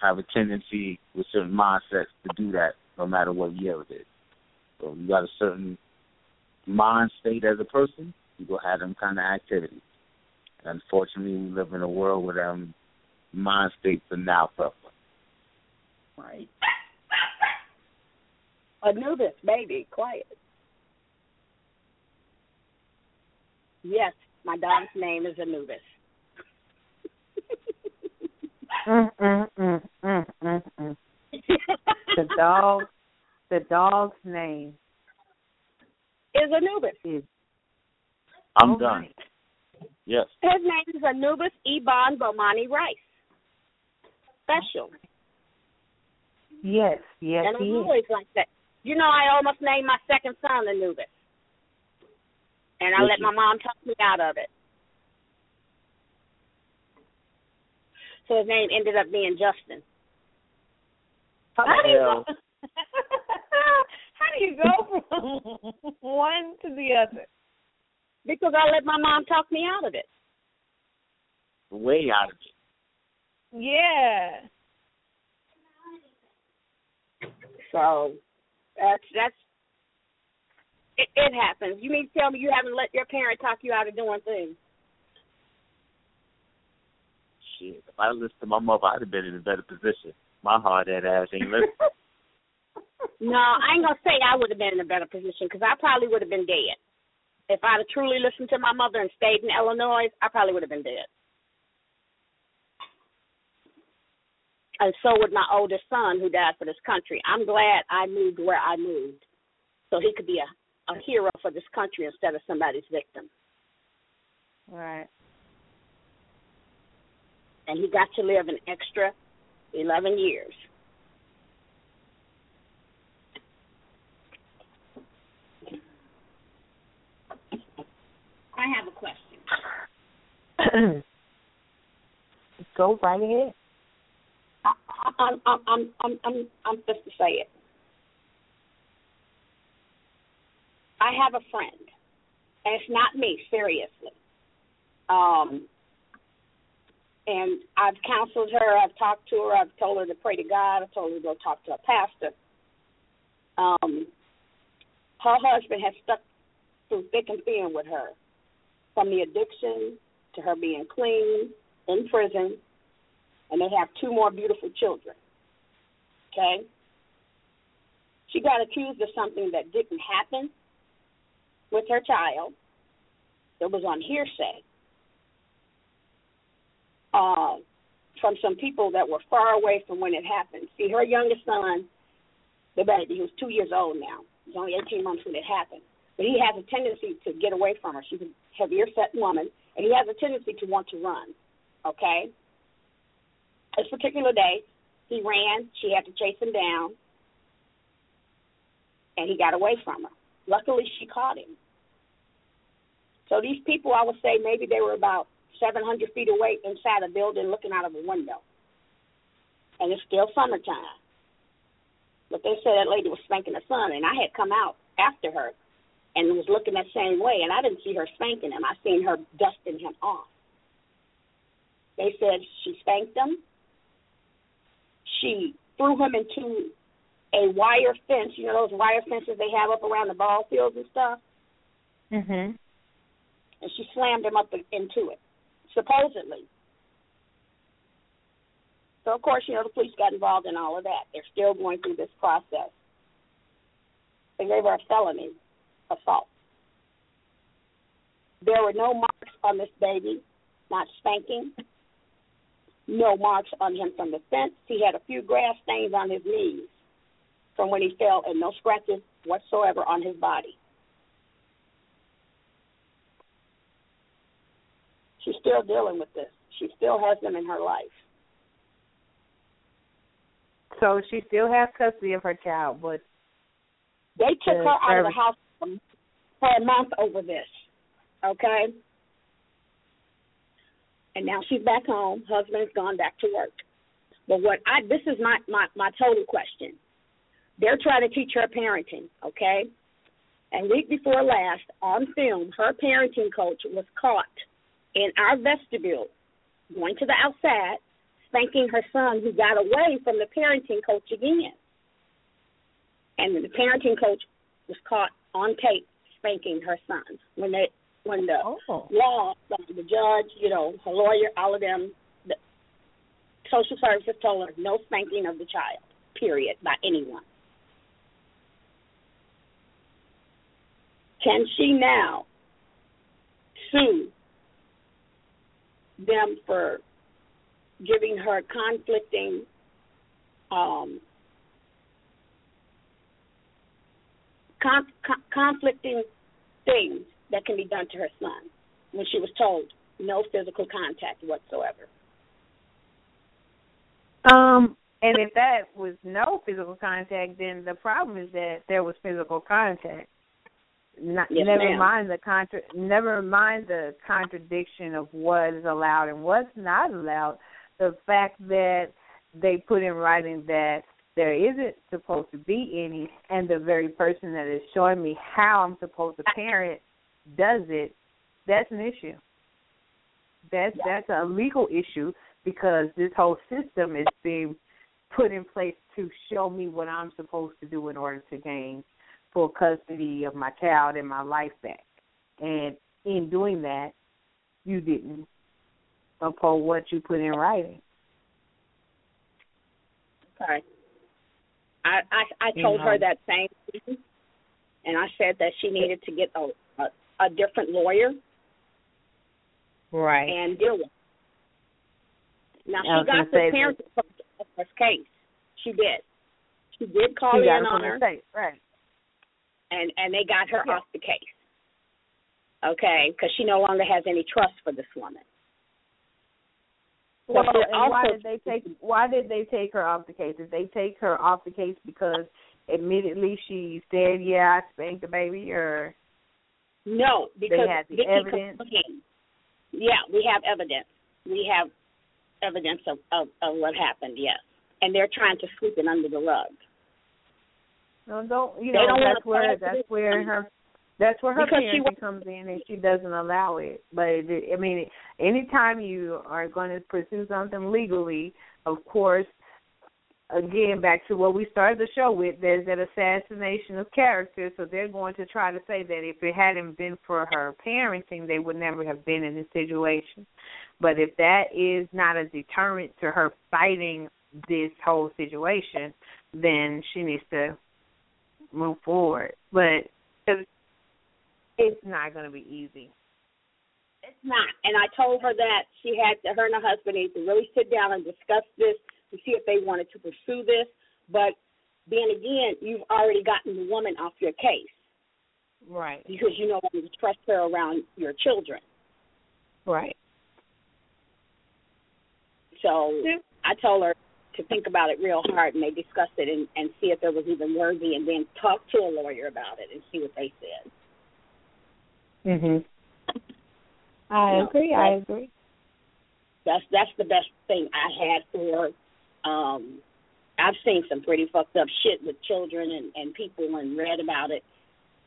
have a tendency with certain mindsets to do that no matter what year it is. So you got a certain mind state as a person, you go have them kind of activities. And unfortunately, we live in a world where them mind states are now prevalent. Right. Anubis, baby, quiet. Yes, my dog's name is Anubis. Mm, mm, mm, mm, mm, mm. The dog, the dog's name is Anubis. Is I'm all done. right. Yes. His name is Anubis Ebon Bomani Rice. Special. Yes, yes, and I'm he is. always like that. You know, I almost named my second son Anubis. And I Did let you? my mom talk me out of it. So his name ended up being Justin. How do you go? How do you go from one to the other? Because I let my mom talk me out of it. Way out of it. Yeah. So that's that's it, it happens. You mean to tell me you haven't let your parent talk you out of doing things? Shit. If I listened to my mother, I'd have been in a better position. My hard head ass ain't listening. No, I ain't gonna say I would have been in a better position because I probably would have been dead. If I'd have truly listened to my mother and stayed in Illinois, I probably would have been dead. And so would my oldest son who died for this country. I'm glad I moved where I moved so he could be a, a hero for this country instead of somebody's victim. Right. And he got to live an extra 11 years. I have a question. Go right ahead. I, I'm, I'm, I'm, I'm, I'm, I'm just to say it. I have a friend, and it's not me, seriously. Um, and I've counseled her. I've talked to her. I've told her to pray to God. I've told her to go talk to a pastor. Um, her husband has stuck through thick and thin with her, from the addiction to her being clean in prison, and they have two more beautiful children. Okay? She got accused of something that didn't happen with her child. It was on hearsay uh, from some people that were far away from when it happened. See, her youngest son, the baby, he was two years old now. He was only 18 months when it happened. But he has a tendency to get away from her. She's a heavier set woman, and he has a tendency to want to run. Okay? This particular day, he ran. She had to chase him down, and he got away from her. Luckily, she caught him. So these people, I would say, maybe they were about 700 feet away inside a building looking out of a window. And it's still summertime. But they said that lady was spanking her son, and I had come out after her and was looking that same way, and I didn't see her spanking him. I seen her dusting him off. They said she spanked him. She threw him into a wire fence. You know those wire fences they have up around the ball fields and stuff. Mhm. And she slammed him up into it, supposedly. So of course, you know the police got involved in all of that. They're still going through this process. They gave her a felony assault. There were no marks on this baby, not spanking. No marks on him from the fence. He had a few grass stains on his knees from when he fell, and no scratches whatsoever on his body. She's still dealing with this. She still has them in her life. So she still has custody of her child, but They took her out of the service- house for a month over this. Okay? And now she's back home. Husband's gone back to work. But what I this is my, my, my total question. They're trying to teach her parenting, okay? And week before last, on film, her parenting coach was caught in our vestibule, going to the outside, spanking her son who got away from the parenting coach again. And the parenting coach was caught on tape spanking her son. When they when the oh, law the judge you know her lawyer all of them the social services told her no spanking of the child period by anyone. Can she now sue them for giving her conflicting um, con- con- conflicting things that can be done to her son when she was told no physical contact whatsoever. Um, and if that was no physical contact, then the problem is that there was physical contact. Not, Yes, never ma'am. mind the contra- never mind the contradiction of what is allowed and what's not allowed. The fact that they put in writing that there isn't supposed to be any, and the very person that is showing me how I'm supposed to parent does it. That's an issue. That's that's a legal issue because this whole system is being put in place to show me what I'm supposed to do in order to gain full custody of my child and my life back. And in doing that, you didn't uphold what you put in writing. Okay. I I, I You told her that same thing, and I said that she needed to get a a, a different lawyer Right. and deal with. It. Now she got say the parents of this case. She did. She did call you got in on her, the right? And and they got her Yeah. off the case. Okay, because she no longer has any trust for this woman. Well, But and why did they take why did they take her off the case? Did they take her off the case because admittedly she said, "Yeah, I spanked the baby," or No, because had the Vicky evidence? complained. Yeah, we have evidence. We have evidence of, of, of what happened, yes. And they're trying to sweep it under the rug. No, don't you know? don't That's where that's where her that's where her Because parenting wants- comes in, and she doesn't allow it. But it, I mean, anytime you are going to pursue something legally, of course, again back to what we started the show with, there's that assassination of character. So they're going to try to say that if it hadn't been for her parenting, they would never have been in this situation. But if that is not a deterrent to her fighting this whole situation, then she needs to move forward. But 'cause it's not going to be easy. It's not. And I told her that she had to, her and her husband need to really sit down and discuss this to see if they wanted to pursue this. But then again, you've already gotten the woman off your case Right. because you no longer trust her around your children. Right. So Yeah. I told her to think about it real hard, and they discussed it and, and see if it was even worthy, and then talk to a lawyer about it and see what they said. Mhm. I No, agree. I agree. That's that's the best thing I had for. Um, I've seen some pretty fucked up shit with children and and people and read about it,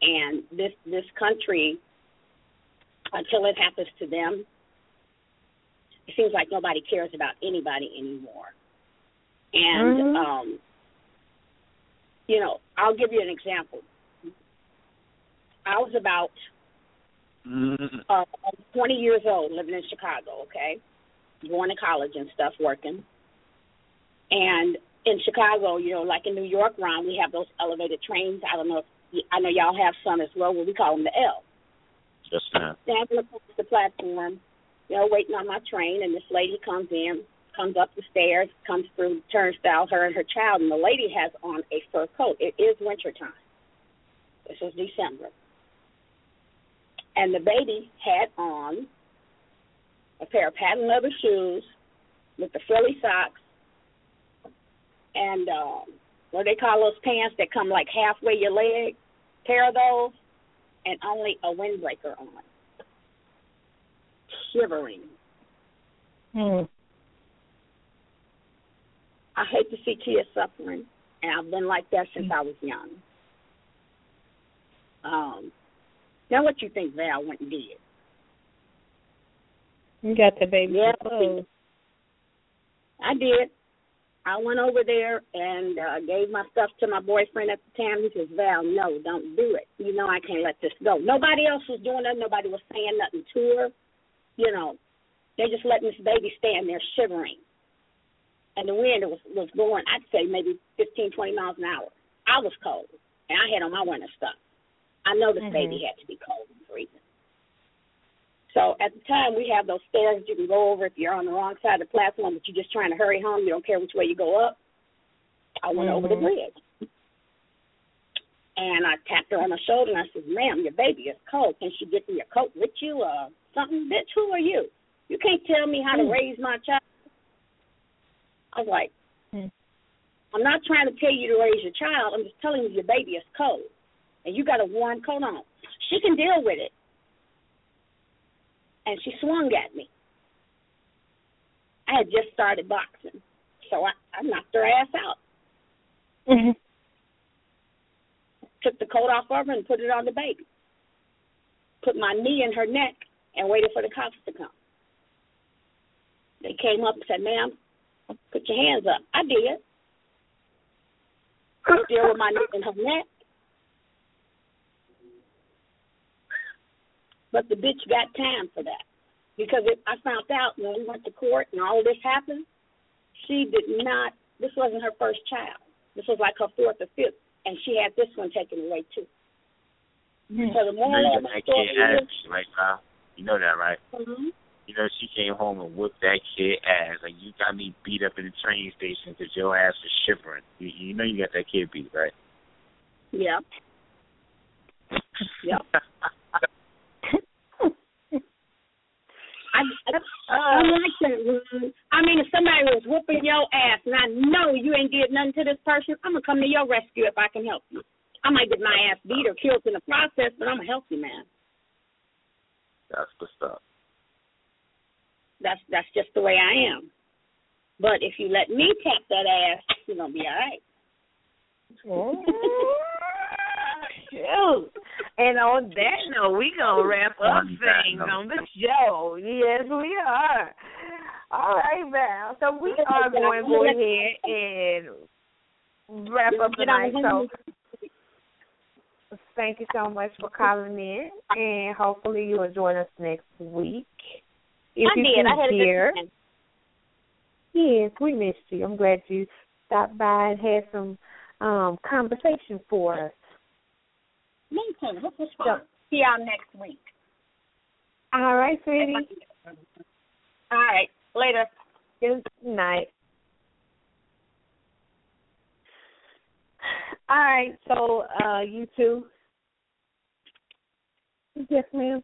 and this this country, until it happens to them, it seems like nobody cares about anybody anymore. And Mhm. um, you know, I'll give you an example. I was about uh, 20 years old, living in Chicago, okay? Going to college and stuff, working. And in Chicago, you know, like in New York, Ron, we have those elevated trains. I don't know if y- I know y'all have some as well, where we call them the L. Yes, ma'am. Standing across the platform, you know, waiting on my train, and this lady comes in, comes up the stairs, comes through the turnstile, her and her child, and the lady has on a fur coat. It is winter time. This was December and the baby had on a pair of patent leather shoes with the frilly socks and um what they call those pants that come like halfway your leg, pair of those, and only a windbreaker on. Shivering. Mm. I hate to see kids suffering, and I've been like that since I was young. Um, now, what you think Val went and did? You got the baby Yeah. clothes. I did. I went over there and uh, gave my stuff to my boyfriend at the time. He says, Val, no, don't do it. You know I can't let this go. Nobody else was doing it. Nobody was saying nothing to her. You know, they just letting this baby stand there shivering. And the wind was was blowing, I'd say maybe fifteen, twenty miles an hour. I was cold, and I had on my winter stuff. I know this Mhm. baby had to be cold and freezing. So at the time, we have those stairs you can go over if you're on the wrong side of the platform, but you're just trying to hurry home. You don't care which way you go up. I went mm-hmm. over the bridge. And I tapped her on the shoulder and I said, Ma'am, your baby is cold. Can she get me a coat with you or something? Bitch, who are you? You can't tell me how to mm. raise my child. I was like, mm. I'm not trying to tell you to raise your child. I'm just telling you your baby is cold. And you got a warm coat on. She can deal with it and she swung at me. I had just started boxing, so I, I knocked her ass out. Mm-hmm. Took the coat off of her and put it on the baby. Put my knee in her neck and waited for the cops to come. They came up and said, "Ma'am, put your hands up." I did. Still with my knee in her neck. But the bitch got time for that. Because it, I found out when we went to court and all this happened, she did not, this wasn't her first child. This was like her fourth or fifth. And she had this one taken away too. Mm-hmm. So the moral you know, of the story is, right now. You know that, right? Mm-hmm. You know, she came home and whooped that kid ass. Like, you got me beat up in the train station because your ass was shivering. You, you know you got that kid beat, right? Yeah. yeah. I, I, I like that. I mean, if somebody was whooping your ass and I know you ain't did nothing to this person, I'm gonna come to your rescue if I can help you. I might get my ass beat or killed in the process, but I'm a healthy man. That's the stuff. That's that's just the way I am. But if you let me tap that ass, you're gonna be all right. Oh, shoot. And on that note, we gonna wrap up things on the show. Yes, we are. All right, Val. So we are going to go ahead and wrap up tonight. So thank you so much for calling in, and hopefully you will join us next week. If I you did. I had hear, a good Yes, we missed you. I'm glad you stopped by and had some um conversation for us. Me too. This was fun. See y'all next week. All right, sweetie. All right. Later. Good night. All right, so uh you two. Yes, ma'am.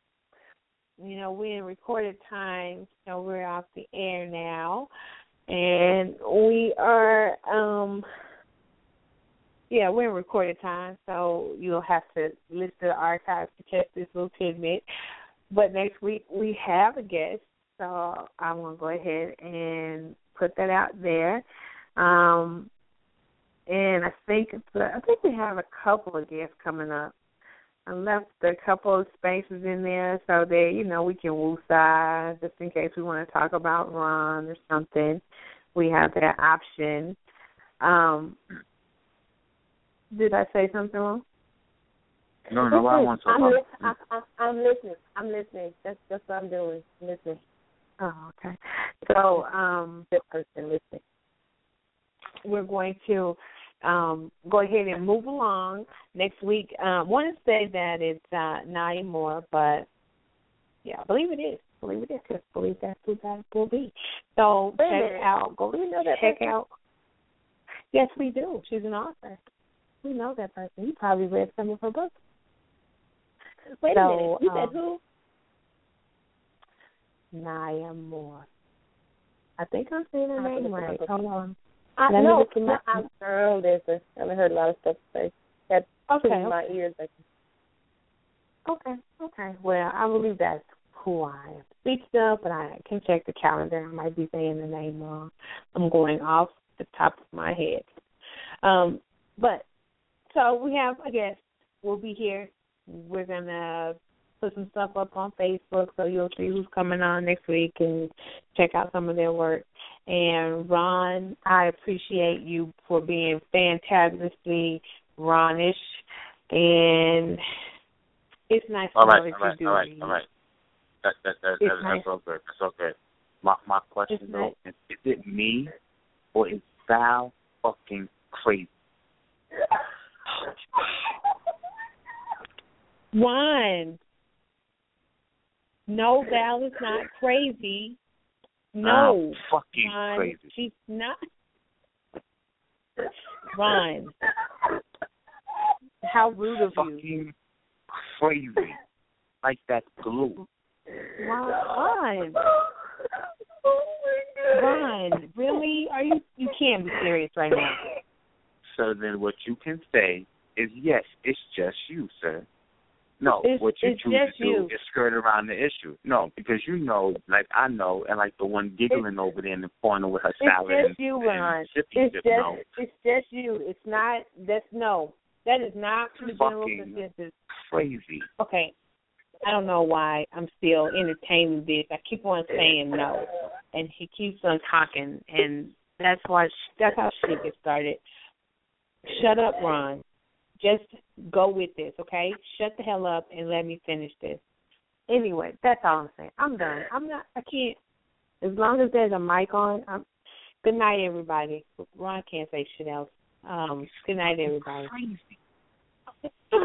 You know, we're in recorded time, so we're off the air now. And we are um yeah, we're in recorded time, so you'll have to listen to the archives to catch this little tidbit. But next week we have a guest, so I'm gonna go ahead and put that out there. Um, and I think I think we have a couple of guests coming up. I left a couple of spaces in there so that you know we can woosah just in case we want to talk about Ron or something. We have that option. Um, did I say something wrong? No, no, I want to. I'm, I, I, I'm listening. I'm listening. That's that's what I'm doing. I'm listening. Oh, okay. So, um, good person listening. We're going to um go ahead and move along next week. Um, want to say that it's uh, Naya Moore, but yeah, I believe it is. I believe it is. Cause I believe that's who that will be. So Wait check out. Go Do we know that check person? out. Yes, we do. She's an author. We know that person. You probably read some of her books. Wait so, a minute. You um, said who? Naya Moore. I think I'm saying her name right. Hold on. I know. my-. There's a. I haven't heard a lot of stuff say. That Okay. tickles my ears. Like, Okay. Okay. Well, I believe that's who I am speaking of, but I can check the calendar. I might be saying the name wrong. I'm going off the top of my head. Um, but so we have a guest. We'll be here. We're gonna put some stuff up on Facebook so you'll see who's coming on next week and check out some of their work. And Ron, I appreciate you for being fantastically Ronish and it's nice All to know that all right, you do all right, read. all right. That that that, that nice. that's all good. That's all good. My my question It's though nice. is, is it me or is Val fucking crazy? One. No, Val is not crazy. No, I'm fucking Ron, crazy. she's not. Ron, how rude of you. Fucking crazy. Like that glue. Ron, Ron, really? Are you? You can't be serious right now. So then what you can say is yes, it's just you, sir. No, It's- what you it's choose to do you. is skirt around the issue. No, because you know, like I know, and like the one giggling over there in the corner with her salad It's and, just you, Ron. It's just no. it's just you. It's not that's no. That is not the general consensus. crazy. Okay. I don't know why I'm still entertaining this. I keep on saying no, and he keeps on talking, and that's why sh- that's how shit gets started. Shut up, Ron. Just go with this, okay? Shut the hell up and let me finish this. Anyway, that's all I'm saying. I'm done. I'm not. I can't. As long as there's a mic on. I'm. Good night, everybody. Ron can't say shit else. Um. Good night, everybody.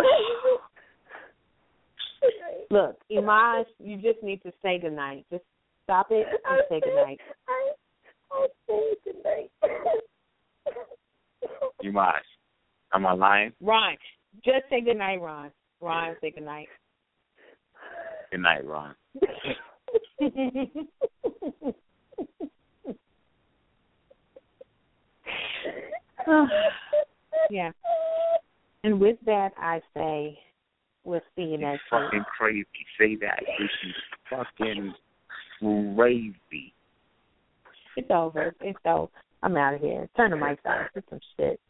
Look, Imaj, you just need to say good night. Just stop it and say good night. must. Am I lying? Ron, just say goodnight, Ron. Ron, say good night. Good night, Ron. yeah. And with that, I say we'll see you next week. Fucking crazy. Say that. She's fucking crazy. It's over. It's over. I'm out of here. Turn the mics off. It's some shit.